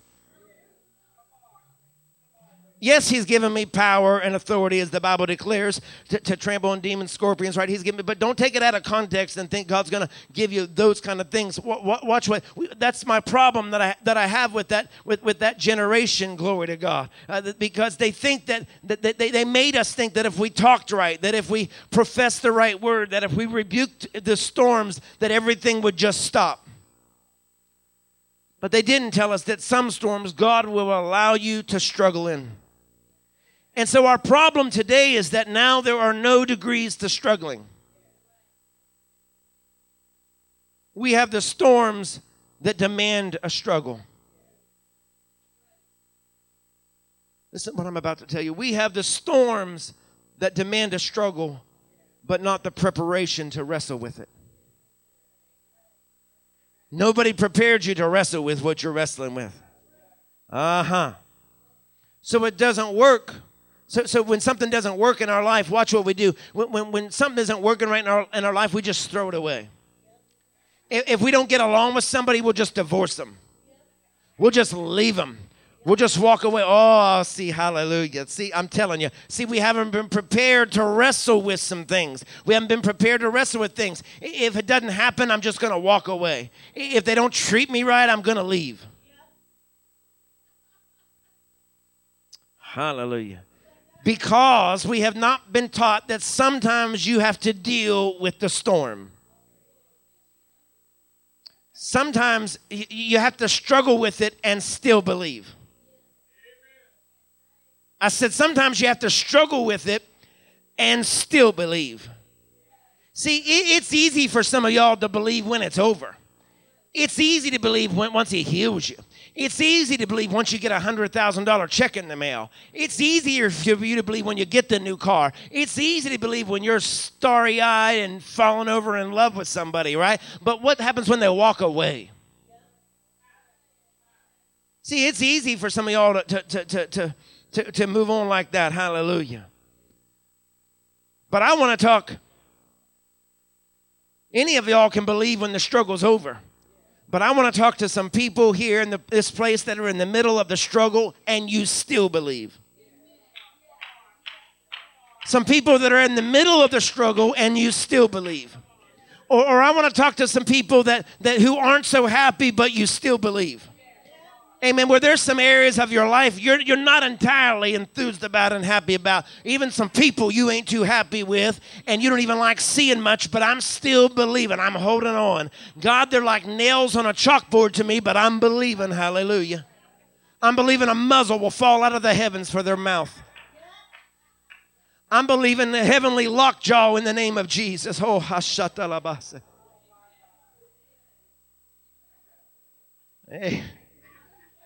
Yes, he's given me power and authority, as the Bible declares, to, to trample on demons, scorpions, right? He's given me, but don't take it out of context and think God's going to give you those kind of things. Watch what that's my problem that I that I have with that with, with that generation. Glory to God, uh, because they think that, that, that they, they made us think that if we talked right, that if we professed the right word, that if we rebuked the storms, that everything would just stop. But they didn't tell us that some storms God will allow you to struggle in. And so our problem today is that now there are no degrees to struggling. We have the storms that demand a struggle. Listen what I'm about to tell you. We have the storms that demand a struggle, but not the preparation to wrestle with it. Nobody prepared you to wrestle with what you're wrestling with. Uh huh. So it doesn't work so, so when something doesn't work in our life, watch what we do. When, when, when something isn't working right in our, in our life, we just throw it away. If, if we don't get along with somebody, we'll just divorce them. We'll just leave them. We'll just walk away. Oh, see, hallelujah. See, I'm telling you. See, we haven't been prepared to wrestle with some things. We haven't been prepared to wrestle with things. If it doesn't happen, I'm just going to walk away. If they don't treat me right, I'm going to leave. Hallelujah because we have not been taught that sometimes you have to deal with the storm. Sometimes you have to struggle with it and still believe. I said, sometimes you have to struggle with it and still believe. See, it's easy for some of y'all to believe when it's over. It's easy to believe when, once He heals you. It's easy to believe once you get a $100,000 check in the mail. It's easier for you to believe when you get the new car. It's easy to believe when you're starry eyed and falling over in love with somebody, right? But what happens when they walk away? See, it's easy for some of y'all to, to, to, to, to, to, to move on like that. Hallelujah. But I want to talk. Any of y'all can believe when the struggle's over. But I want to talk to some people here in the, this place that are in the middle of the struggle and you still believe. Some people that are in the middle of the struggle and you still believe. Or, or I want to talk to some people that, that who aren't so happy but you still believe. Amen. Where there's some areas of your life you're, you're not entirely enthused about and happy about. Even some people you ain't too happy with, and you don't even like seeing much, but I'm still believing. I'm holding on. God, they're like nails on a chalkboard to me, but I'm believing. Hallelujah. I'm believing a muzzle will fall out of the heavens for their mouth. I'm believing the heavenly lockjaw in the name of Jesus. Oh, hashatalabase. Hey.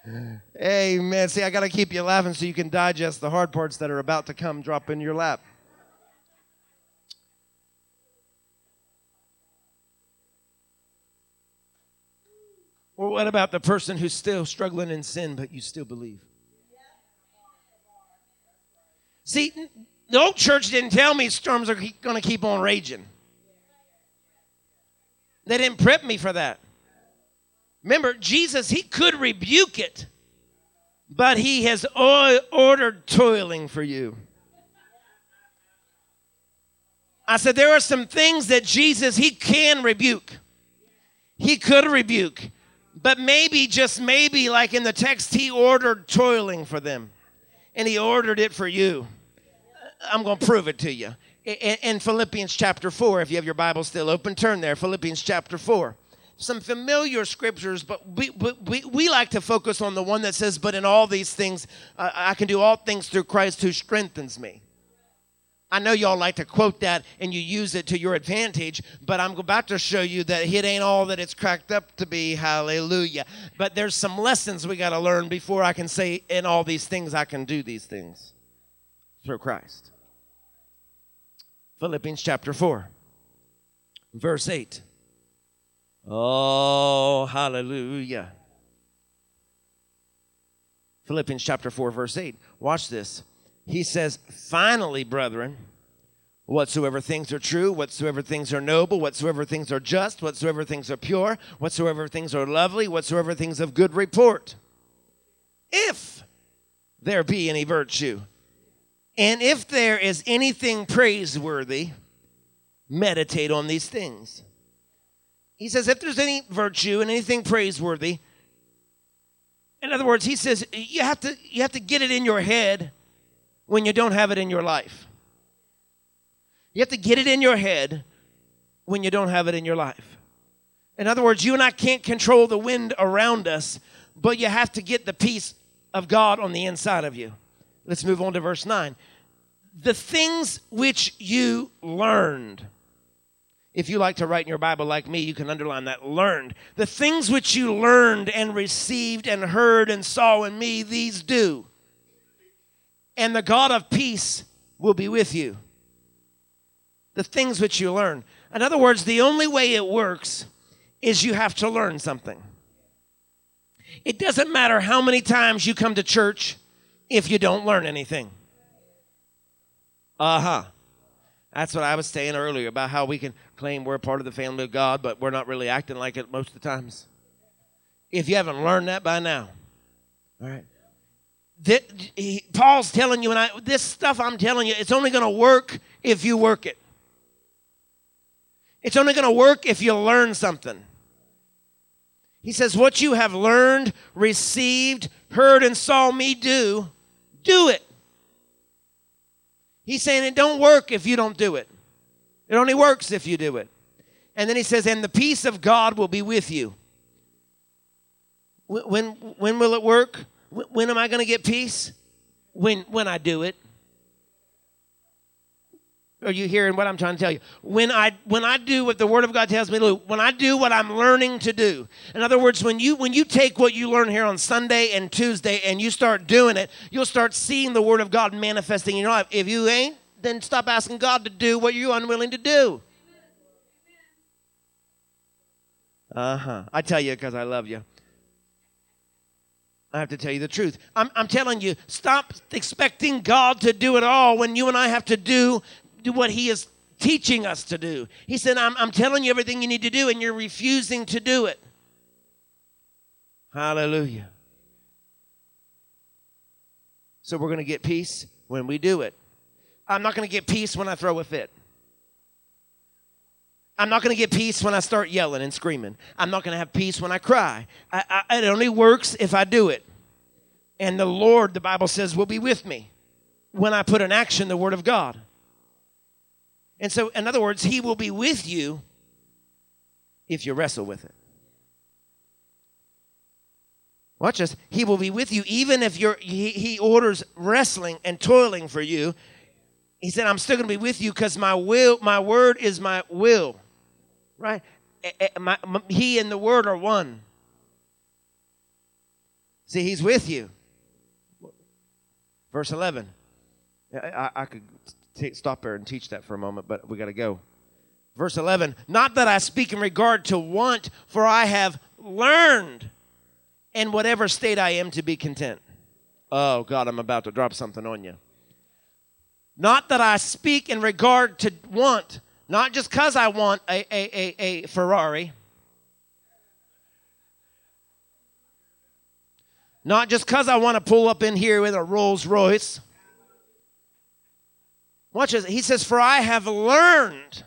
Amen. See, I got to keep you laughing so you can digest the hard parts that are about to come drop in your lap. Or what about the person who's still struggling in sin, but you still believe? See, the old church didn't tell me storms are going to keep on raging. They didn't prep me for that. Remember, Jesus, he could rebuke it, but he has ordered toiling for you. I said, there are some things that Jesus, he can rebuke. He could rebuke, but maybe, just maybe, like in the text, he ordered toiling for them, and he ordered it for you. I'm going to prove it to you. In Philippians chapter 4, if you have your Bible still open, turn there. Philippians chapter 4 some familiar scriptures, but we, we, we like to focus on the one that says, But in all these things, uh, I can do all things through Christ who strengthens me. I know y'all like to quote that and you use it to your advantage, but I'm about to show you that it ain't all that it's cracked up to be. Hallelujah. But there's some lessons we got to learn before I can say, In all these things, I can do these things through Christ. Philippians chapter 4, verse 8. Oh, hallelujah. Philippians chapter 4, verse 8. Watch this. He says, Finally, brethren, whatsoever things are true, whatsoever things are noble, whatsoever things are just, whatsoever things are pure, whatsoever things are lovely, whatsoever things of good report. If there be any virtue, and if there is anything praiseworthy, meditate on these things. He says, if there's any virtue and anything praiseworthy, in other words, he says you have to you have to get it in your head when you don't have it in your life. You have to get it in your head when you don't have it in your life. In other words, you and I can't control the wind around us, but you have to get the peace of God on the inside of you. Let's move on to verse 9. The things which you learned if you like to write in your Bible like me, you can underline that learned. The things which you learned and received and heard and saw in me, these do. And the God of peace will be with you. The things which you learn. In other words, the only way it works is you have to learn something. It doesn't matter how many times you come to church if you don't learn anything. Uh huh. That's what I was saying earlier about how we can claim we're part of the family of God, but we're not really acting like it most of the times. If you haven't learned that by now, all right. That, he, Paul's telling you, and I, this stuff I'm telling you, it's only going to work if you work it. It's only going to work if you learn something. He says, What you have learned, received, heard, and saw me do, do it. He's saying it don't work if you don't do it. It only works if you do it. And then he says, and the peace of God will be with you. When, when will it work? When am I going to get peace? When, when I do it. Are you hearing what I'm trying to tell you? When I when I do what the Word of God tells me to do, when I do what I'm learning to do. In other words, when you when you take what you learn here on Sunday and Tuesday and you start doing it, you'll start seeing the Word of God manifesting in your life. If you ain't, then stop asking God to do what you're unwilling to do. Uh huh. I tell you because I love you. I have to tell you the truth. I'm, I'm telling you, stop expecting God to do it all when you and I have to do, do what He is teaching us to do. He said, I'm, I'm telling you everything you need to do, and you're refusing to do it. Hallelujah. So we're going to get peace when we do it. I'm not going to get peace when I throw a fit. I'm not going to get peace when I start yelling and screaming. I'm not going to have peace when I cry. I, I, it only works if I do it. And the Lord, the Bible says, will be with me when I put in action the Word of God. And so, in other words, He will be with you if you wrestle with it. Watch this. He will be with you even if you're, he, he orders wrestling and toiling for you. He said, I'm still going to be with you because my will, my word is my will. Right? My, my, he and the word are one. See, he's with you. Verse 11. I, I could t- stop there and teach that for a moment, but we got to go. Verse 11. Not that I speak in regard to want, for I have learned in whatever state I am to be content. Oh, God, I'm about to drop something on you. Not that I speak in regard to want, not just because I want a, a, a, a Ferrari, not just because I want to pull up in here with a Rolls Royce. Watch this. He says, For I have learned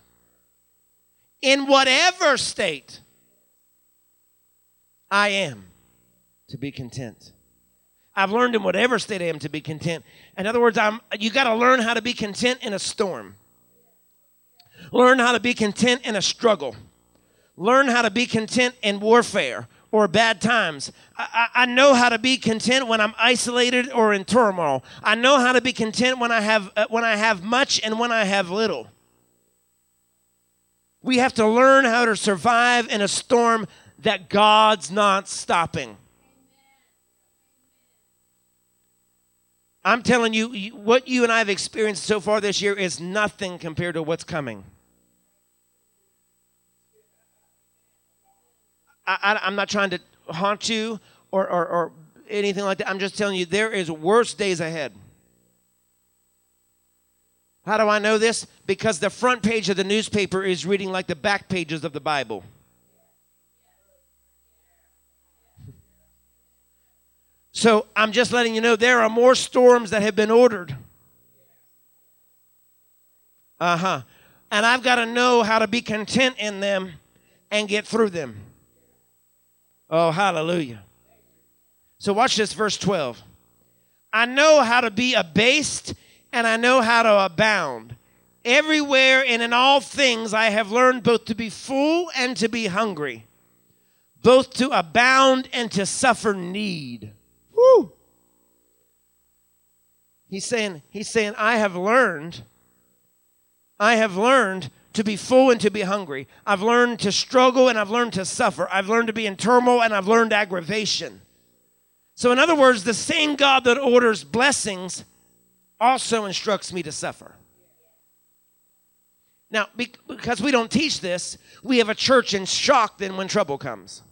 in whatever state I am to be content. I've learned in whatever state I am to be content. In other words, I'm, you got to learn how to be content in a storm. Learn how to be content in a struggle. Learn how to be content in warfare or bad times. I, I, know how to be content when I'm isolated or in turmoil. I know how to be content when I have uh, when I have much and when I have little. We have to learn how to survive in a storm that God's not stopping. I'm telling you, what you and I have experienced so far this year is nothing compared to what's coming. I, am not trying to haunt you or, or, or anything like that. I'm just telling you, there is worse days ahead. How do I know this? Because the front page of the newspaper is reading like the back pages of the Bible. So I'm just letting you know there are more storms that have been ordered. Uh huh. And I've got to know how to be content in them and get through them. Oh, hallelujah. So watch this, verse 12. I know how to be abased and I know how to abound. Everywhere and in all things I have learned both to be full and to be hungry, both to abound and to suffer need. Woo! He's saying, he's saying, I have learned, I have learned to be full and to be hungry. I've learned to struggle and I've learned to suffer. I've learned to be in turmoil and I've learned aggravation. So, in other words, the same God that orders blessings also instructs me to suffer. Now, because we don't teach this, we have a church in shock then when trouble comes.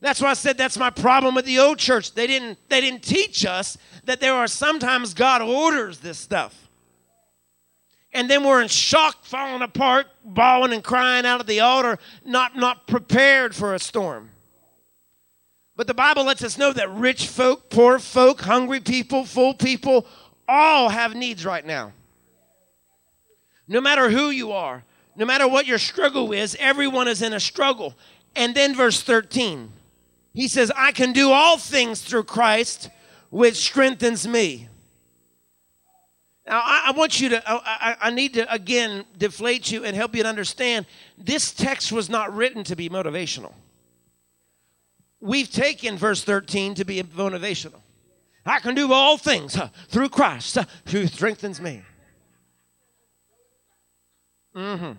That's why I said that's my problem with the old church. They didn't, they didn't teach us that there are sometimes God orders this stuff. And then we're in shock, falling apart, bawling and crying out at the altar, not, not prepared for a storm. But the Bible lets us know that rich folk, poor folk, hungry people, full people, all have needs right now. No matter who you are, no matter what your struggle is, everyone is in a struggle. And then verse 13. He says, I can do all things through Christ, which strengthens me. Now, I, I want you to, I, I need to again deflate you and help you to understand this text was not written to be motivational. We've taken verse 13 to be motivational. I can do all things uh, through Christ uh, who strengthens me. Mm-hmm.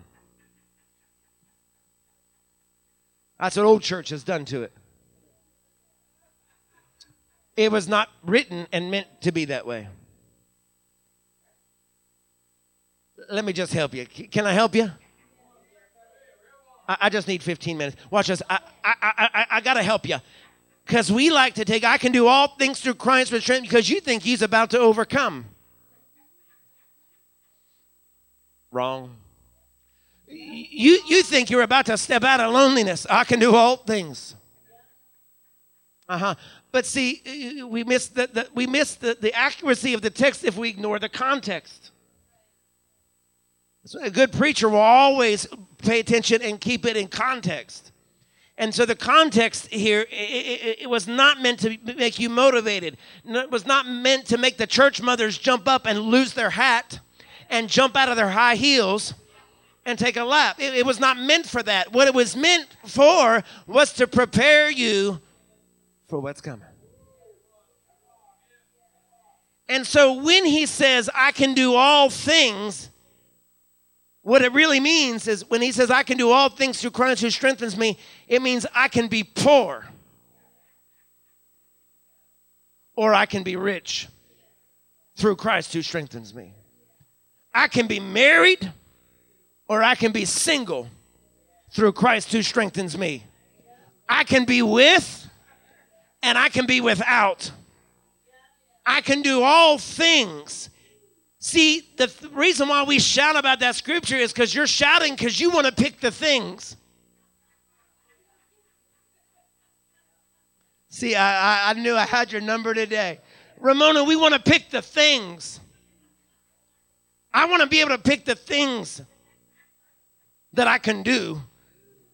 That's what old church has done to it. It was not written and meant to be that way. Let me just help you. Can I help you? I, I just need 15 minutes. Watch this. I, I, I, I, got to help you. Because we like to take, I can do all things through Christ strength because you think he's about to overcome. Wrong. You, you think you're about to step out of loneliness. I can do all things. Uh huh. But see, we miss the, the we miss the, the accuracy of the text if we ignore the context. So a good preacher will always pay attention and keep it in context. And so the context here, it, it, it, was not meant to make you motivated. It was not meant to make the church mothers jump up and lose their hat and jump out of their high heels and take a lap. It, it was not meant for that. What it was meant for was to prepare you for what's coming. And so when he says, I can do all things, what it really means is when he says, I can do all things through Christ who strengthens me, it means I can be poor or I can be rich through Christ who strengthens me. I can be married or I can be single through Christ who strengthens me. I can be with and I can be without. I can do all things. See, the th- reason why we shout about that scripture is because you're shouting because you want to pick the things. See, I, I, I knew I had your number today. Ramona, we want to pick the things. I want to be able to pick the things that I can do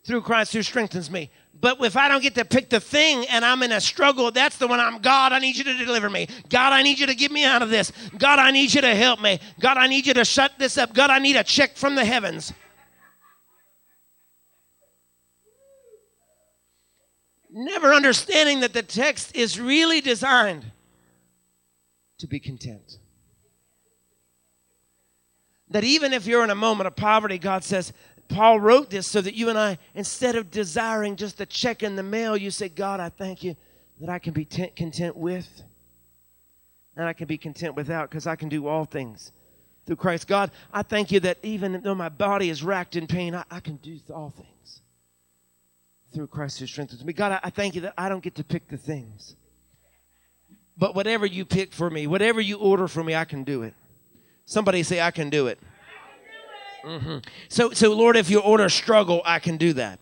through Christ who strengthens me. But if I don't get to pick the thing and I'm in a struggle, that's the one I'm God, I need you to deliver me. God, I need you to get me out of this. God, I need you to help me. God, I need you to shut this up. God, I need a check from the heavens. Never understanding that the text is really designed to be content. That even if you're in a moment of poverty, God says, Paul wrote this so that you and I, instead of desiring just a check in the mail, you say, God, I thank you that I can be tent, content with and I can be content without because I can do all things through Christ. God, I thank you that even though my body is racked in pain, I, I can do all things through Christ who strengthens me. God, I, I thank you that I don't get to pick the things. But whatever you pick for me, whatever you order for me, I can do it. Somebody say, I can do it. Mm-hmm. So, so Lord, if you order struggle, I can do that.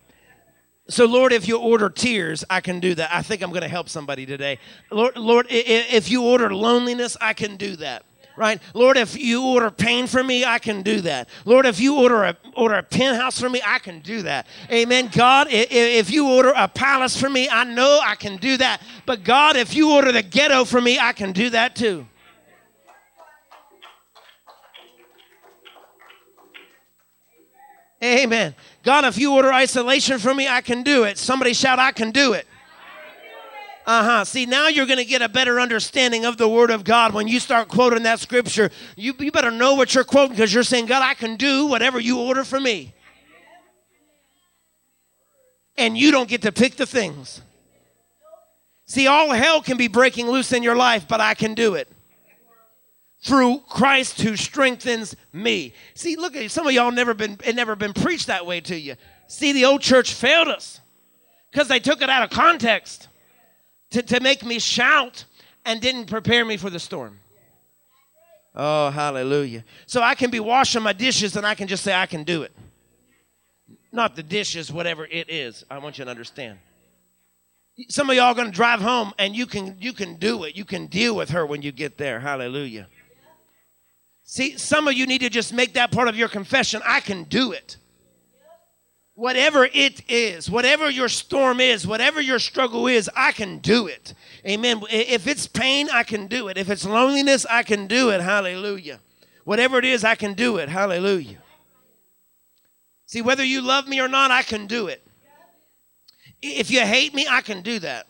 So, Lord, if you order tears, I can do that. I think I'm going to help somebody today. Lord, Lord, if you order loneliness, I can do that. Right, Lord, if you order pain for me, I can do that. Lord, if you order a order a penthouse for me, I can do that. Amen. God, if you order a palace for me, I know I can do that. But God, if you order the ghetto for me, I can do that too. Amen. God, if you order isolation for me, I can do it. Somebody shout, I can do it. Uh huh. See, now you're going to get a better understanding of the Word of God when you start quoting that scripture. You, you better know what you're quoting because you're saying, God, I can do whatever you order for me. And you don't get to pick the things. See, all hell can be breaking loose in your life, but I can do it through Christ who strengthens me. See, look at you. some of y'all never been it never been preached that way to you. See, the old church failed us because they took it out of context to, to make me shout and didn't prepare me for the storm. Oh, hallelujah. So I can be washing my dishes and I can just say, I can do it. Not the dishes, whatever it is. I want you to understand. Some of y'all are gonna drive home and you can you can do it. You can deal with her when you get there. Hallelujah. See, some of you need to just make that part of your confession. I can do it. Whatever it is, whatever your storm is, whatever your struggle is, I can do it. Amen. If it's pain, I can do it. If it's loneliness, I can do it. Hallelujah. Whatever it is, I can do it. Hallelujah. See, whether you love me or not, I can do it. If you hate me, I can do that.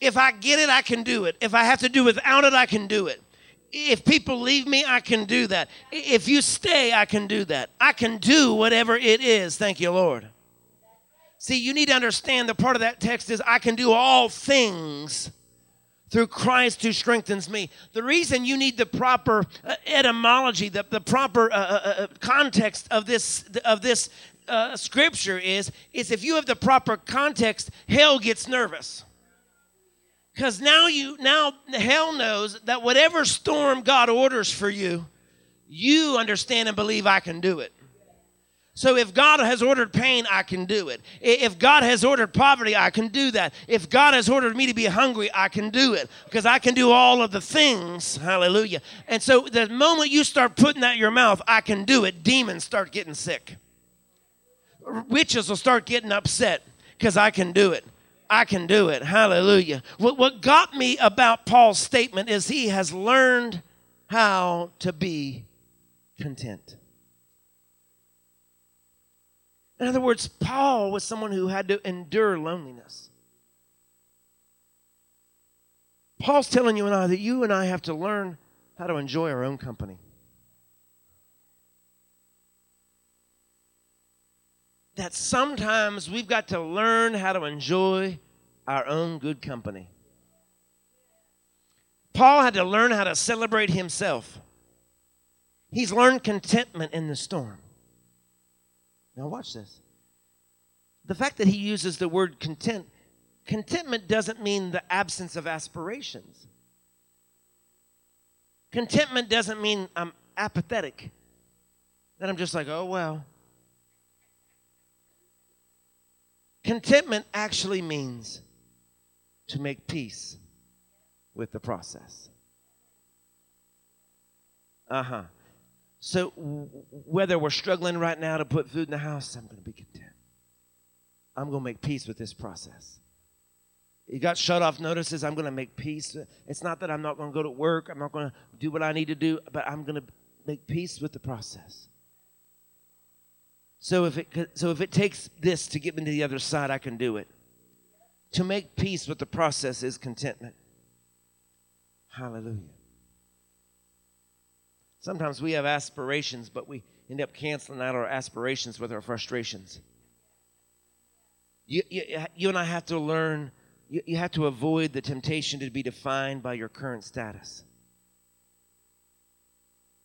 If I get it, I can do it. If I have to do without it, I can do it. If people leave me, I can do that. If you stay, I can do that. I can do whatever it is. Thank you, Lord. See, you need to understand the part of that text is I can do all things through Christ who strengthens me. The reason you need the proper uh, etymology, the, the proper uh, uh, uh, context of this of this uh, scripture is is if you have the proper context, hell gets nervous. Because now you now hell knows that whatever storm God orders for you, you understand and believe I can do it. So if God has ordered pain, I can do it. If God has ordered poverty, I can do that. If God has ordered me to be hungry, I can do it because I can do all of the things. Hallelujah. And so the moment you start putting that in your mouth, I can do it, demons start getting sick. Witches will start getting upset because I can do it. I can do it. Hallelujah. What, what got me about Paul's statement is he has learned how to be content. In other words, Paul was someone who had to endure loneliness. Paul's telling you and I that you and I have to learn how to enjoy our own company. That sometimes we've got to learn how to enjoy our own good company. Paul had to learn how to celebrate himself. He's learned contentment in the storm. Now, watch this. The fact that he uses the word content, contentment doesn't mean the absence of aspirations. Contentment doesn't mean I'm apathetic, that I'm just like, oh, well. Contentment actually means to make peace with the process. Uh huh. So, w- whether we're struggling right now to put food in the house, I'm going to be content. I'm going to make peace with this process. You got shut off notices, I'm going to make peace. It's not that I'm not going to go to work, I'm not going to do what I need to do, but I'm going to make peace with the process. So if it so if it takes this to get me to the other side, I can do it. To make peace with the process is contentment. Hallelujah. Sometimes we have aspirations, but we end up canceling out our aspirations with our frustrations. You, you, you and I have to learn, you, you have to avoid the temptation to be defined by your current status.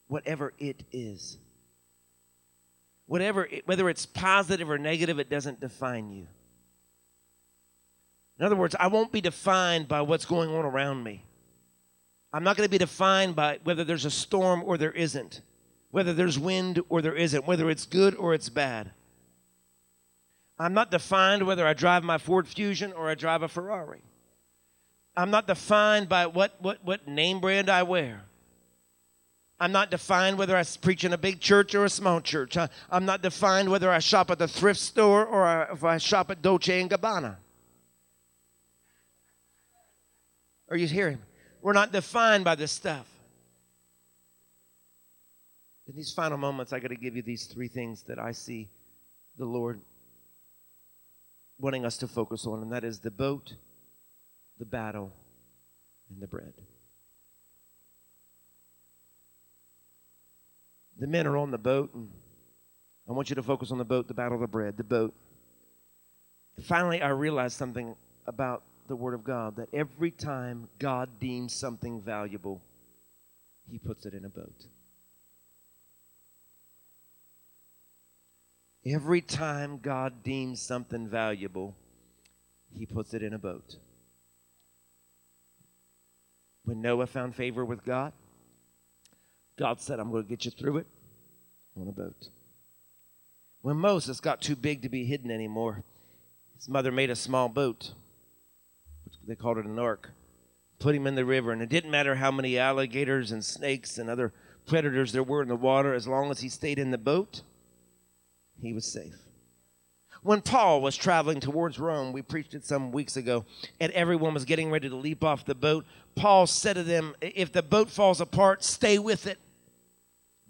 Whatever it is. Whatever, whether it's positive or negative, it doesn't define you. In other words, I won't be defined by what's going on around me. I'm not going to be defined by whether there's a storm or there isn't, whether there's wind or there isn't, whether it's good or it's bad. I'm not defined whether I drive my Ford Fusion or I drive a Ferrari. I'm not defined by what, what, what name brand I wear. I'm not defined whether I preach in a big church or a small church. I, am not defined whether I shop at the thrift store or I, if I shop at Dolce and Gabbana. Are you hearing? We're not defined by this stuff. In these final moments, I got to give you these three things that I see the Lord wanting us to focus on, and that is the boat, the battle, and the bread. The men are on the boat, and I want you to focus on the boat, the battle, of the bread, the boat. Finally, I realized something about the Word of God that every time God deems something valuable, He puts it in a boat. Every time God deems something valuable, He puts it in a boat. When Noah found favor with God, God said, I'm going to get you through it on a boat. When Moses got too big to be hidden anymore, his mother made a small boat they called it an ark. Put him in the river, and it didn't matter how many alligators and snakes and other predators there were in the water, as long as he stayed in the boat, he was safe. When Paul was traveling towards Rome, we preached it some weeks ago, and everyone was getting ready to leap off the boat. Paul said to them, If the boat falls apart, stay with it.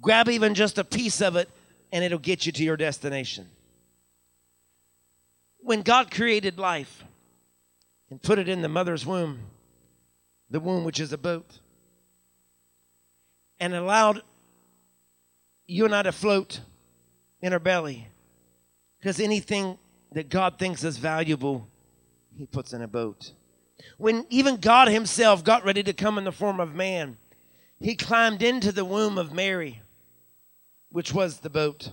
Grab even just a piece of it, and it'll get you to your destination. When God created life, and put it in the mother's womb, the womb which is a boat, and allowed you and I to float in her belly. Because anything that God thinks is valuable, He puts in a boat. When even God Himself got ready to come in the form of man, He climbed into the womb of Mary, which was the boat.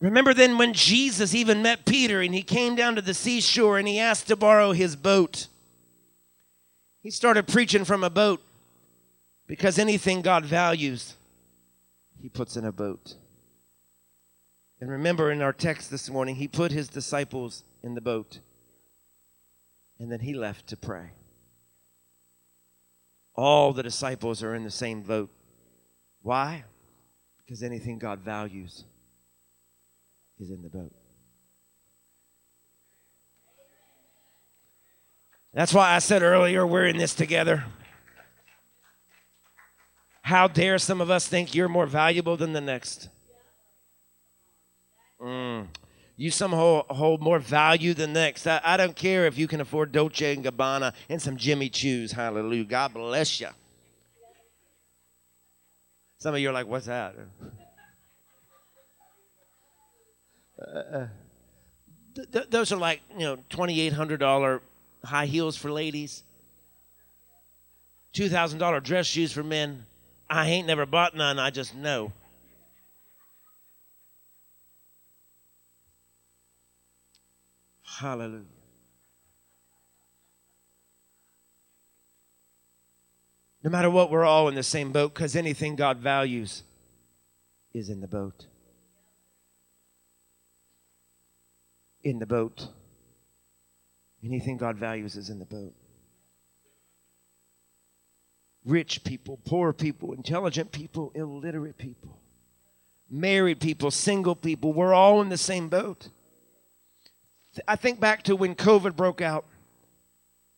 Remember then when Jesus even met Peter and he came down to the seashore and he asked to borrow his boat. He started preaching from a boat because anything God values, he puts in a boat. And remember in our text this morning, he put his disciples in the boat and then he left to pray. All the disciples are in the same boat. Why? Because anything God values is in the boat. That's why I said earlier, we're in this together. How dare some of us think you're more valuable than the next? Mm. You somehow hold more value than next. I, I don't care if you can afford Dolce and Gabbana and some Jimmy Choos. Hallelujah. God bless you. Some of you are like, what's that? Uh, th- th- those are like, you know, $2,800 high heels for ladies, $2,000 dress shoes for men. I ain't never bought none, I just know. Hallelujah. No matter what, we're all in the same boat because anything God values is in the boat. In the boat. Anything God values is in the boat. Rich people, poor people, intelligent people, illiterate people, married people, single people, we're all in the same boat. I think back to when COVID broke out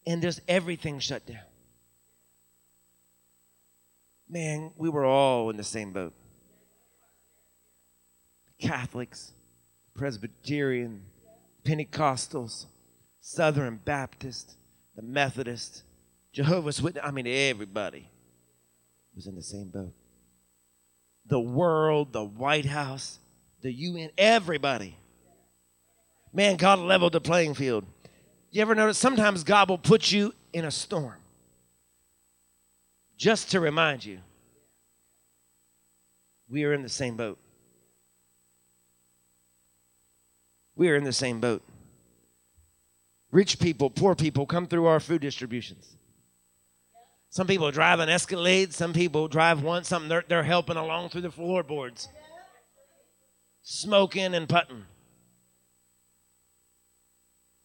and just everything shut down. Man, we were all in the same boat. Catholics, Presbyterian, Pentecostals, Southern Baptist, the Methodist, Jehovah's Witness. I mean, everybody was in the same boat. The world, the White House, the UN, everybody. Man, God leveled the playing field. You ever notice sometimes God will put you in a storm just to remind you we are in the same boat. We are in the same boat. Rich people, poor people come through our food distributions. Some people drive an Escalade, some people drive one, something they're, they're helping along through the floorboards, smoking and putting.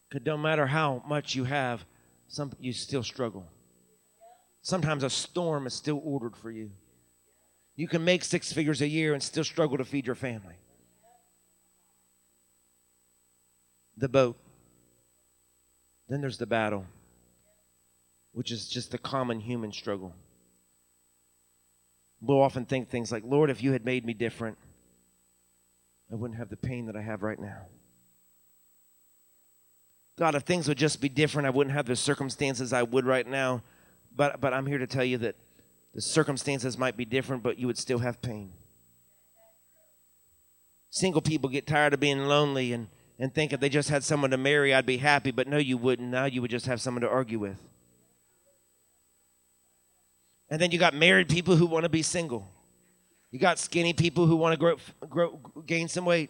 Because no matter how much you have, some you still struggle. Sometimes a storm is still ordered for you. You can make six figures a year and still struggle to feed your family. The boat. Then there's the battle, which is just the common human struggle. We'll often think things like, Lord, if you had made me different, I wouldn't have the pain that I have right now. God, if things would just be different, I wouldn't have the circumstances I would right now. But, but I'm here to tell you that the circumstances might be different, but you would still have pain. Single people get tired of being lonely and, and think if they just had someone to marry, I'd be happy. But no, you wouldn't. Now you would just have someone to argue with. And then you got married people who want to be single. You got skinny people who want to grow, grow, gain some weight.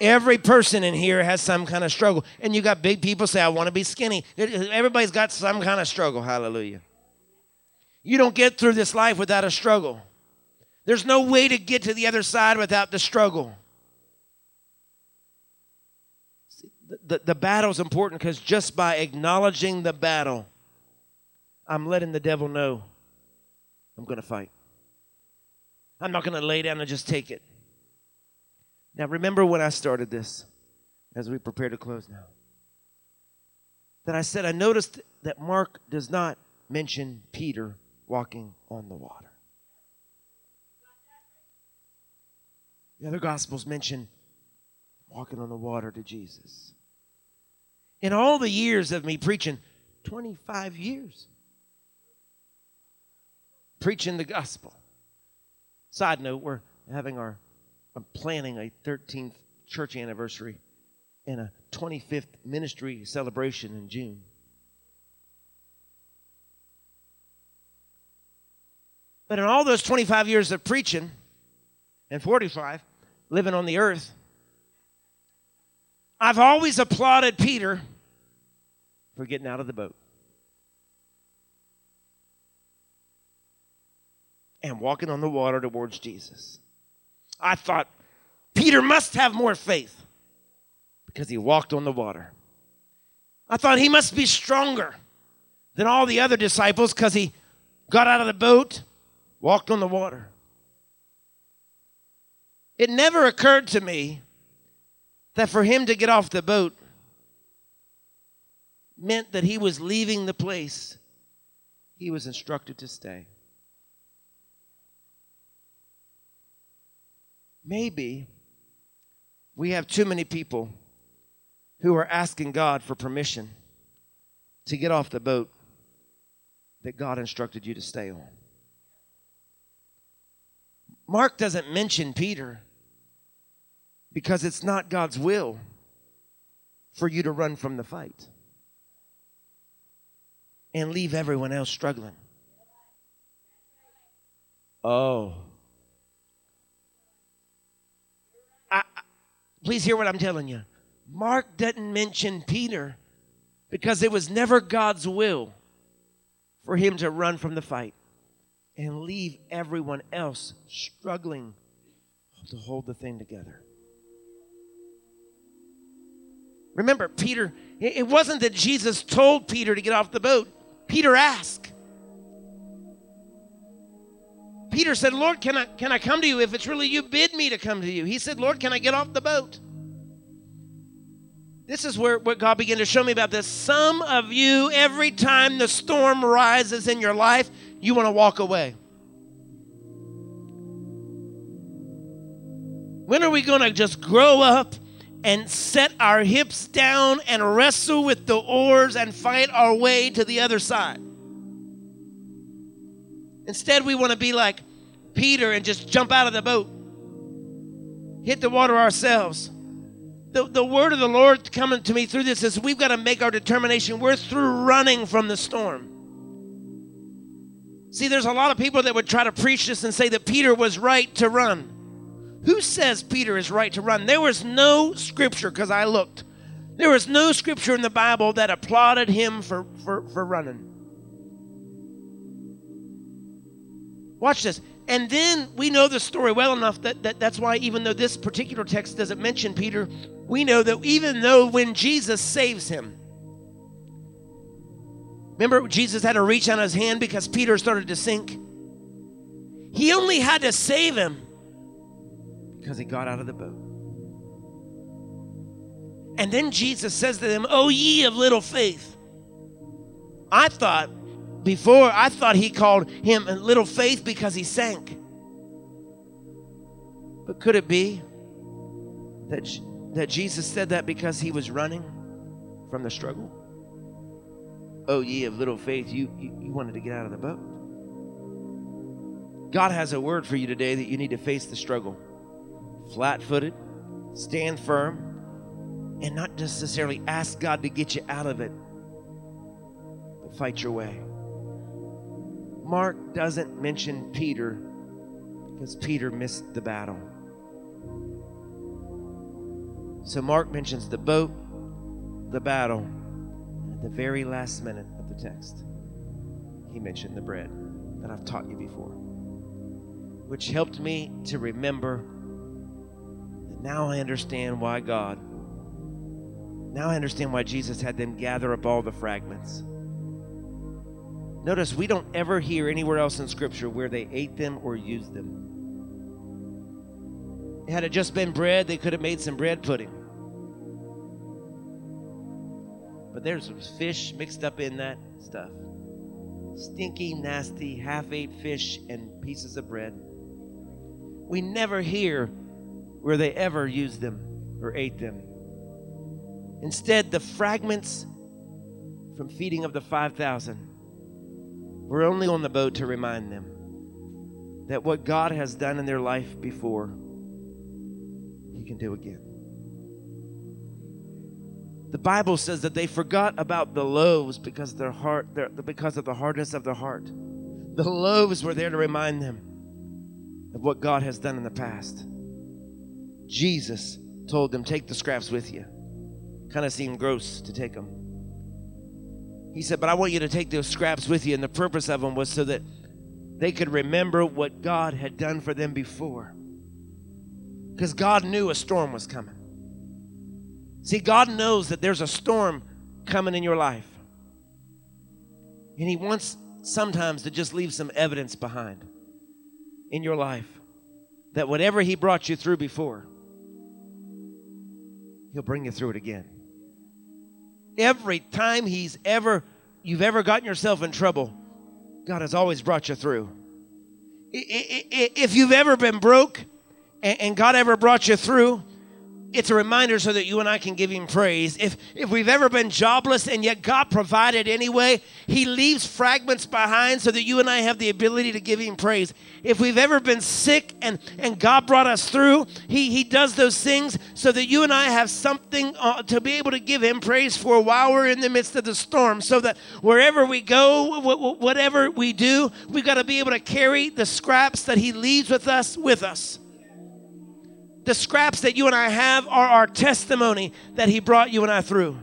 Every person in here has some kind of struggle. And you got big people say, I want to be skinny. Everybody's got some kind of struggle. Hallelujah. You don't get through this life without a struggle. There's no way to get to the other side without the struggle. The, the, the battle's important because just by acknowledging the battle, I'm letting the devil know I'm going to fight. I'm not going to lay down and just take it. Now, remember when I started this, as we prepare to close now, that I said I noticed that Mark does not mention Peter walking on the water. The other Gospels mention walking on the water to Jesus. In all the years of me preaching, 25 years preaching the gospel. Side note, we're having our, I'm planning a 13th church anniversary and a 25th ministry celebration in June. But in all those 25 years of preaching and 45 living on the earth, I've always applauded Peter for getting out of the boat and walking on the water towards Jesus. I thought Peter must have more faith because he walked on the water. I thought he must be stronger than all the other disciples because he got out of the boat, walked on the water. It never occurred to me that for him to get off the boat meant that he was leaving the place he was instructed to stay. Maybe we have too many people who are asking God for permission to get off the boat that God instructed you to stay on. Mark doesn't mention Peter because it's not God's will for you to run from the fight and leave everyone else struggling. Oh. I, I- please hear what I'm telling you. Mark doesn't mention Peter because it was never God's will for him to run from the fight and leave everyone else struggling to hold the thing together. Remember, Peter, it wasn't that Jesus told Peter to get off the boat. Peter asked. Peter said, Lord, can I, can I come to you? If it's really you, bid me to come to you. He said, Lord, can I get off the boat? This is where what God began to show me about this. Some of you, every time the storm rises in your life, you want to walk away. When are we going to just grow up and set our hips down and wrestle with the oars and fight our way to the other side? Instead, we want to be like Peter and just jump out of the boat, hit the water ourselves. The, the word of the Lord coming to me through this is we've got to make our determination. We're through running from the storm. See, there's a lot of people that would try to preach this and say that Peter was right to run. Who says Peter is right to run? There was no scripture, because I looked. There was no scripture in the Bible that applauded him for, for, for running. Watch this. And then we know the story well enough that, that that's why, even though this particular text doesn't mention Peter, we know that even though when Jesus saves him, remember Jesus had to reach out his hand because Peter started to sink? He only had to save him because he got out of the boat. And then Jesus says to them, Oh, ye of little faith. I thought before, I thought he called him little faith because he sank. But could it be that, that Jesus said that because he was running from the struggle? Oh, ye of little faith, you, you, you wanted to get out of the boat. God has a word for you today that you need to face the struggle flat footed, stand firm, and not necessarily ask God to get you out of it, but fight your way. Mark doesn't mention Peter because Peter missed the battle. So Mark mentions the boat, the battle, and at the very last minute of the text, he mentioned the bread that I've taught you before, which helped me to remember that now I understand why God, now I understand why Jesus had them gather up all the fragments. Notice we don't ever hear anywhere else in Scripture where they ate them or used them. Had it just been bread, they could have made some bread pudding. But there's fish mixed up in that stuff. Stinky, nasty, half ate fish and pieces of bread. We never hear where they ever used them or ate them. Instead, the fragments from feeding of the 5,000 were only on the boat to remind them that what God has done in their life before, He can do again. The Bible says that they forgot about the loaves because their heart, their, because of the hardness of their heart. The loaves were there to remind them of what God has done in the past. Jesus told them, Take the scraps with you. Kind of seemed gross to take them. He said, But I want you to take those scraps with you. And the purpose of them was so that they could remember what God had done for them before. Because God knew a storm was coming. See, God knows that there's a storm coming in your life. And He wants sometimes to just leave some evidence behind in your life that whatever He brought you through before, He'll bring you through it again. Every time He's ever, you've ever gotten yourself in trouble, God has always brought you through. If you've ever been broke and God ever brought you through, it's a reminder so that you and I can give him praise. If if we've ever been jobless and yet God provided anyway, he leaves fragments behind so that you and I have the ability to give him praise. If we've ever been sick and and God brought us through, he he does those things so that you and I have something uh, to be able to give him praise for while we're in the midst of the storm so that wherever we go, whatever we do, we've got to be able to carry the scraps that he leaves with us with us the scraps that you and I have are our testimony that He brought you and I through.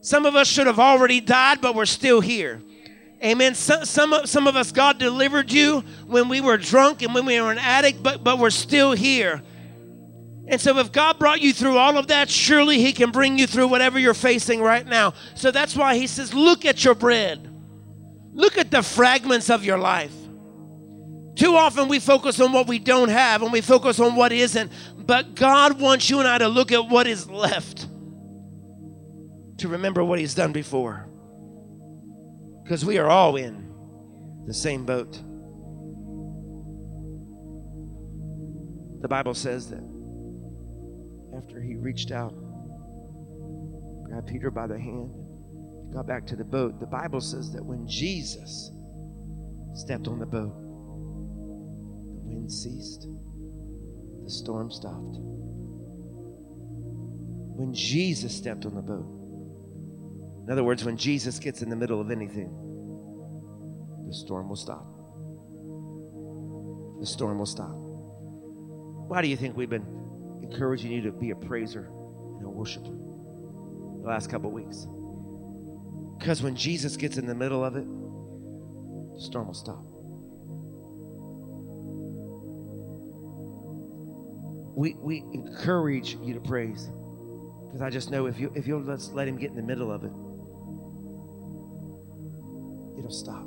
Some of us should have already died, but we're still here. Amen. Some, some, some of us, God delivered you when we were drunk and when we were an addict, but, but we're still here. And so, if God brought you through all of that, surely He can bring you through whatever you're facing right now. So that's why He says, Look at your bread, look at the fragments of your life. Too often we focus on what we don't have and we focus on what isn't. But God wants you and I to look at what is left to remember what He's done before. Because we are all in the same boat. The Bible says that after he reached out, grabbed Peter by the hand, got back to the boat, the Bible says that when Jesus stepped on the boat, wind ceased, the storm stopped. When Jesus stepped on the boat, in other words, when Jesus gets in the middle of anything, the storm will stop. The storm will stop. Why do you think we've been encouraging you to be a praiser and a worshiper the last couple weeks? Because when Jesus gets in the middle of it, the storm will stop. We, we encourage you to praise. Because I just know if you if you'll let's let him get in the middle of it, it'll stop.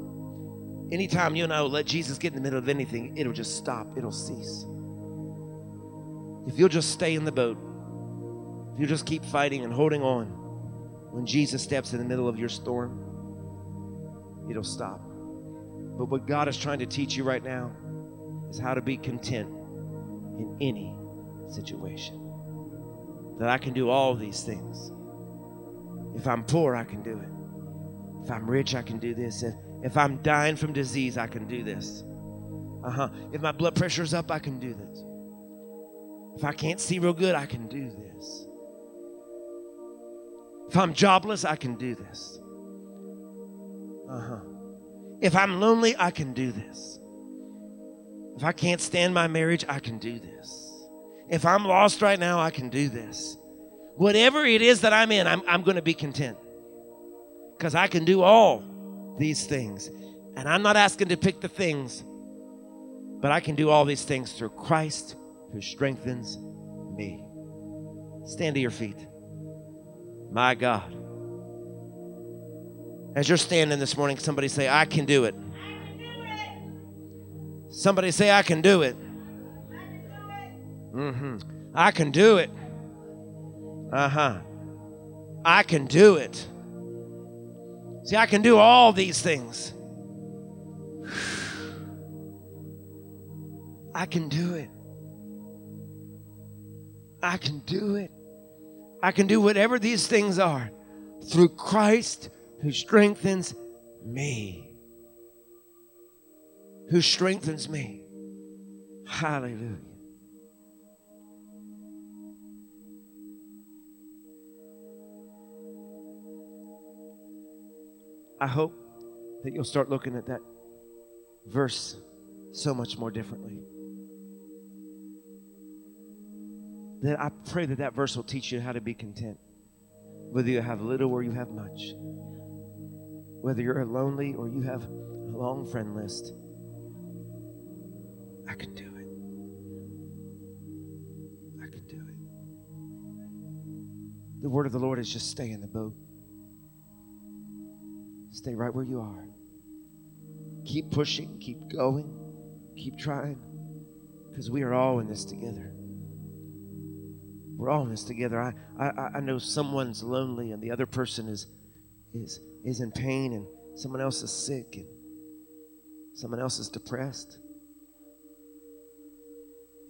Anytime you and I will let Jesus get in the middle of anything, it'll just stop. It'll cease. If you'll just stay in the boat, if you just keep fighting and holding on, when Jesus steps in the middle of your storm, it'll stop. But what God is trying to teach you right now is how to be content in any situation. That I can do all these things. If I'm poor, I can do it. If I'm rich, I can do this. If, if I'm dying from disease, I can do this. Uh huh. If my blood pressure's up, I can do this. If I can't see real good, I can do this. If I'm jobless, I can do this. Uh huh. If I'm lonely, I can do this. If I can't stand my marriage, I can do this. If I'm lost right now, I can do this. Whatever it is that I'm in, I'm, I'm going to be content because I can do all these things. And I'm not asking to pick the things, but I can do all these things through Christ who strengthens me. Stand to your feet. My God. As you're standing this morning, somebody say, I can do it. Somebody say, I can do it. Mm-hmm. I can do it. Uh huh. I can do it. See, I can do all these things. I can do it. I can do it. I can do whatever these things are through Christ who strengthens me. Who strengthens me. Hallelujah. I hope that you'll start looking at that verse so much more differently. That I pray that that verse will teach you how to be content, whether you have little or you have much, whether you're lonely or you have a long friend list. I can do it. I can do it. The word of the Lord is just stay in the boat. Stay right where you are. Keep pushing, keep going, keep trying, because we are all in this together. We're all in this together. I, I, I know someone's lonely and the other person is, is, is in pain and someone else is sick and someone else is depressed.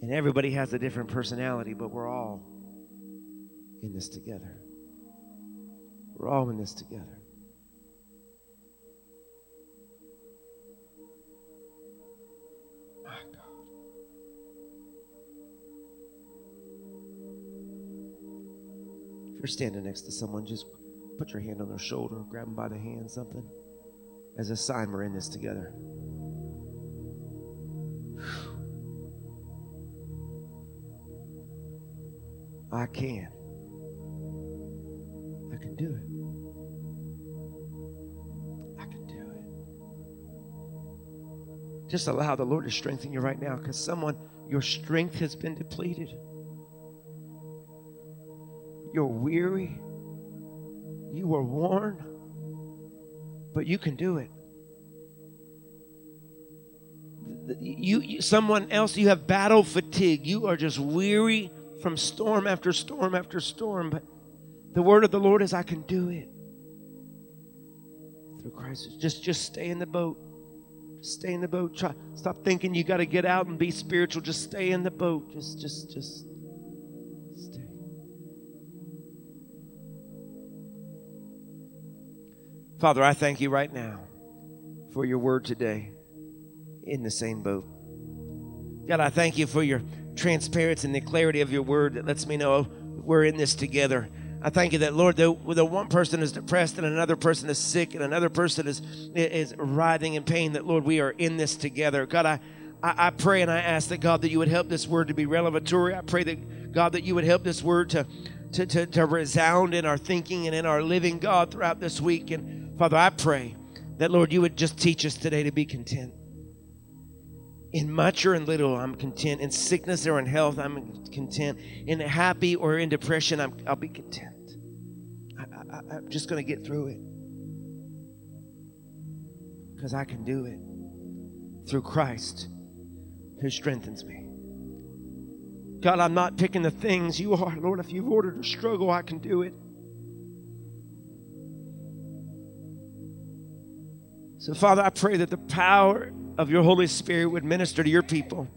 And everybody has a different personality, but we're all in this together. We're all in this together. You're standing next to someone, just put your hand on their shoulder, grab them by the hand, something, as a sign we're in this together. I can. I can do it. I can do it. Just allow the Lord to strengthen you right now because someone, your strength has been depleted. You're weary. You are worn. But you can do it. You, you someone else you have battle fatigue you are just weary from storm after storm after storm, but the word of the Lord is, I can do it through Christ. Just, just stay in the boat. Stay in the boat. Try, stop thinking you got to get out and be spiritual. Just stay in the boat. Just, just, just stay. Father, I thank you right now for your word today in the same boat. God, I thank you for your transparency and the clarity of your word that lets me know we're in this together. I thank you that Lord, the, the one person is depressed and another person is sick and another person is is writhing in pain. That Lord, we are in this together. God, I, I I pray and I ask that God that you would help this word to be revelatory. I pray that God that you would help this word to to, to, to resound in our thinking and in our living, God, throughout this week. And Father, I pray that Lord, you would just teach us today to be content. In much or in little, I'm content. In sickness or in health, I'm content. In happy or in depression, I'm, I'll be content. I, I, I'm just going to get through it. Because I can do it through Christ who strengthens me. God, I'm not picking the things you are. Lord, if you've ordered a struggle, I can do it. So, Father, I pray that the power of your Holy Spirit would minister to your people.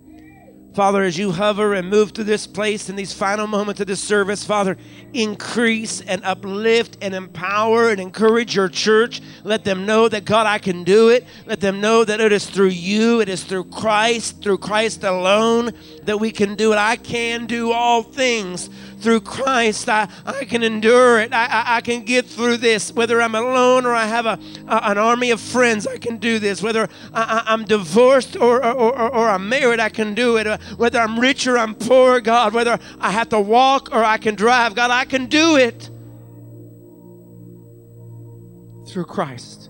Father, as you hover and move to this place in these final moments of this service, Father, increase and uplift and empower and encourage your church. Let them know that, God, I can do it. Let them know that it is through you, it is through Christ, through Christ alone that we can do it. I can do all things through Christ. I, I can endure it. I, I, I can get through this. Whether I'm alone or I have a, a an army of friends, I can do this. Whether I, am divorced or, or, or, or, I'm married, I can do it. Whether I'm rich or I'm poor, God, whether I have to walk or I can drive, God, I can do it through Christ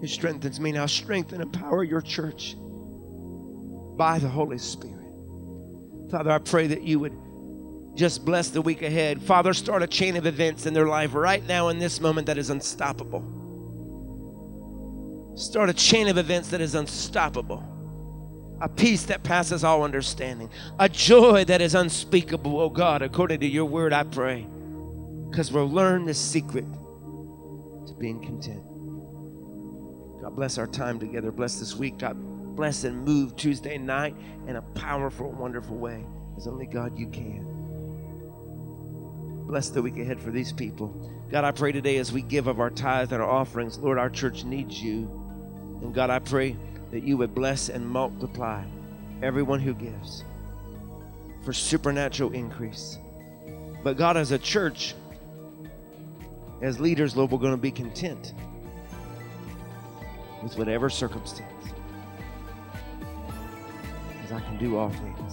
who strengthens me. Now, strengthen and empower your church by the Holy Spirit. Father, I pray that you would just bless the week ahead. Father, start a chain of events in their life right now in this moment that is unstoppable. Start a chain of events that is unstoppable. A peace that passes all understanding. A joy that is unspeakable, oh God, according to your word, I pray. Because we'll learn the secret to being content. God bless our time together. Bless this week. God bless and move Tuesday night in a powerful, wonderful way, as only God you can. Bless the week ahead for these people. God, I pray today as we give of our tithes and our offerings, Lord, our church needs you. And God, I pray that you would bless and multiply everyone who gives for supernatural increase. But God, as a church, as leaders, Lord, we're going to be content with whatever circumstance. Because I can do all things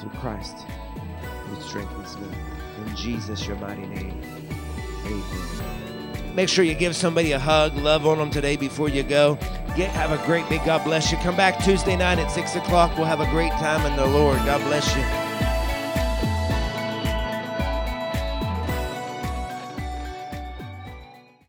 through Christ who strengthens me. In Jesus, your mighty name. Amen. Make sure you give somebody a hug, love on them today before you go. Get, have a great big God bless you. Come back Tuesday night at 6 o'clock. We'll have a great time in the Lord. God bless you.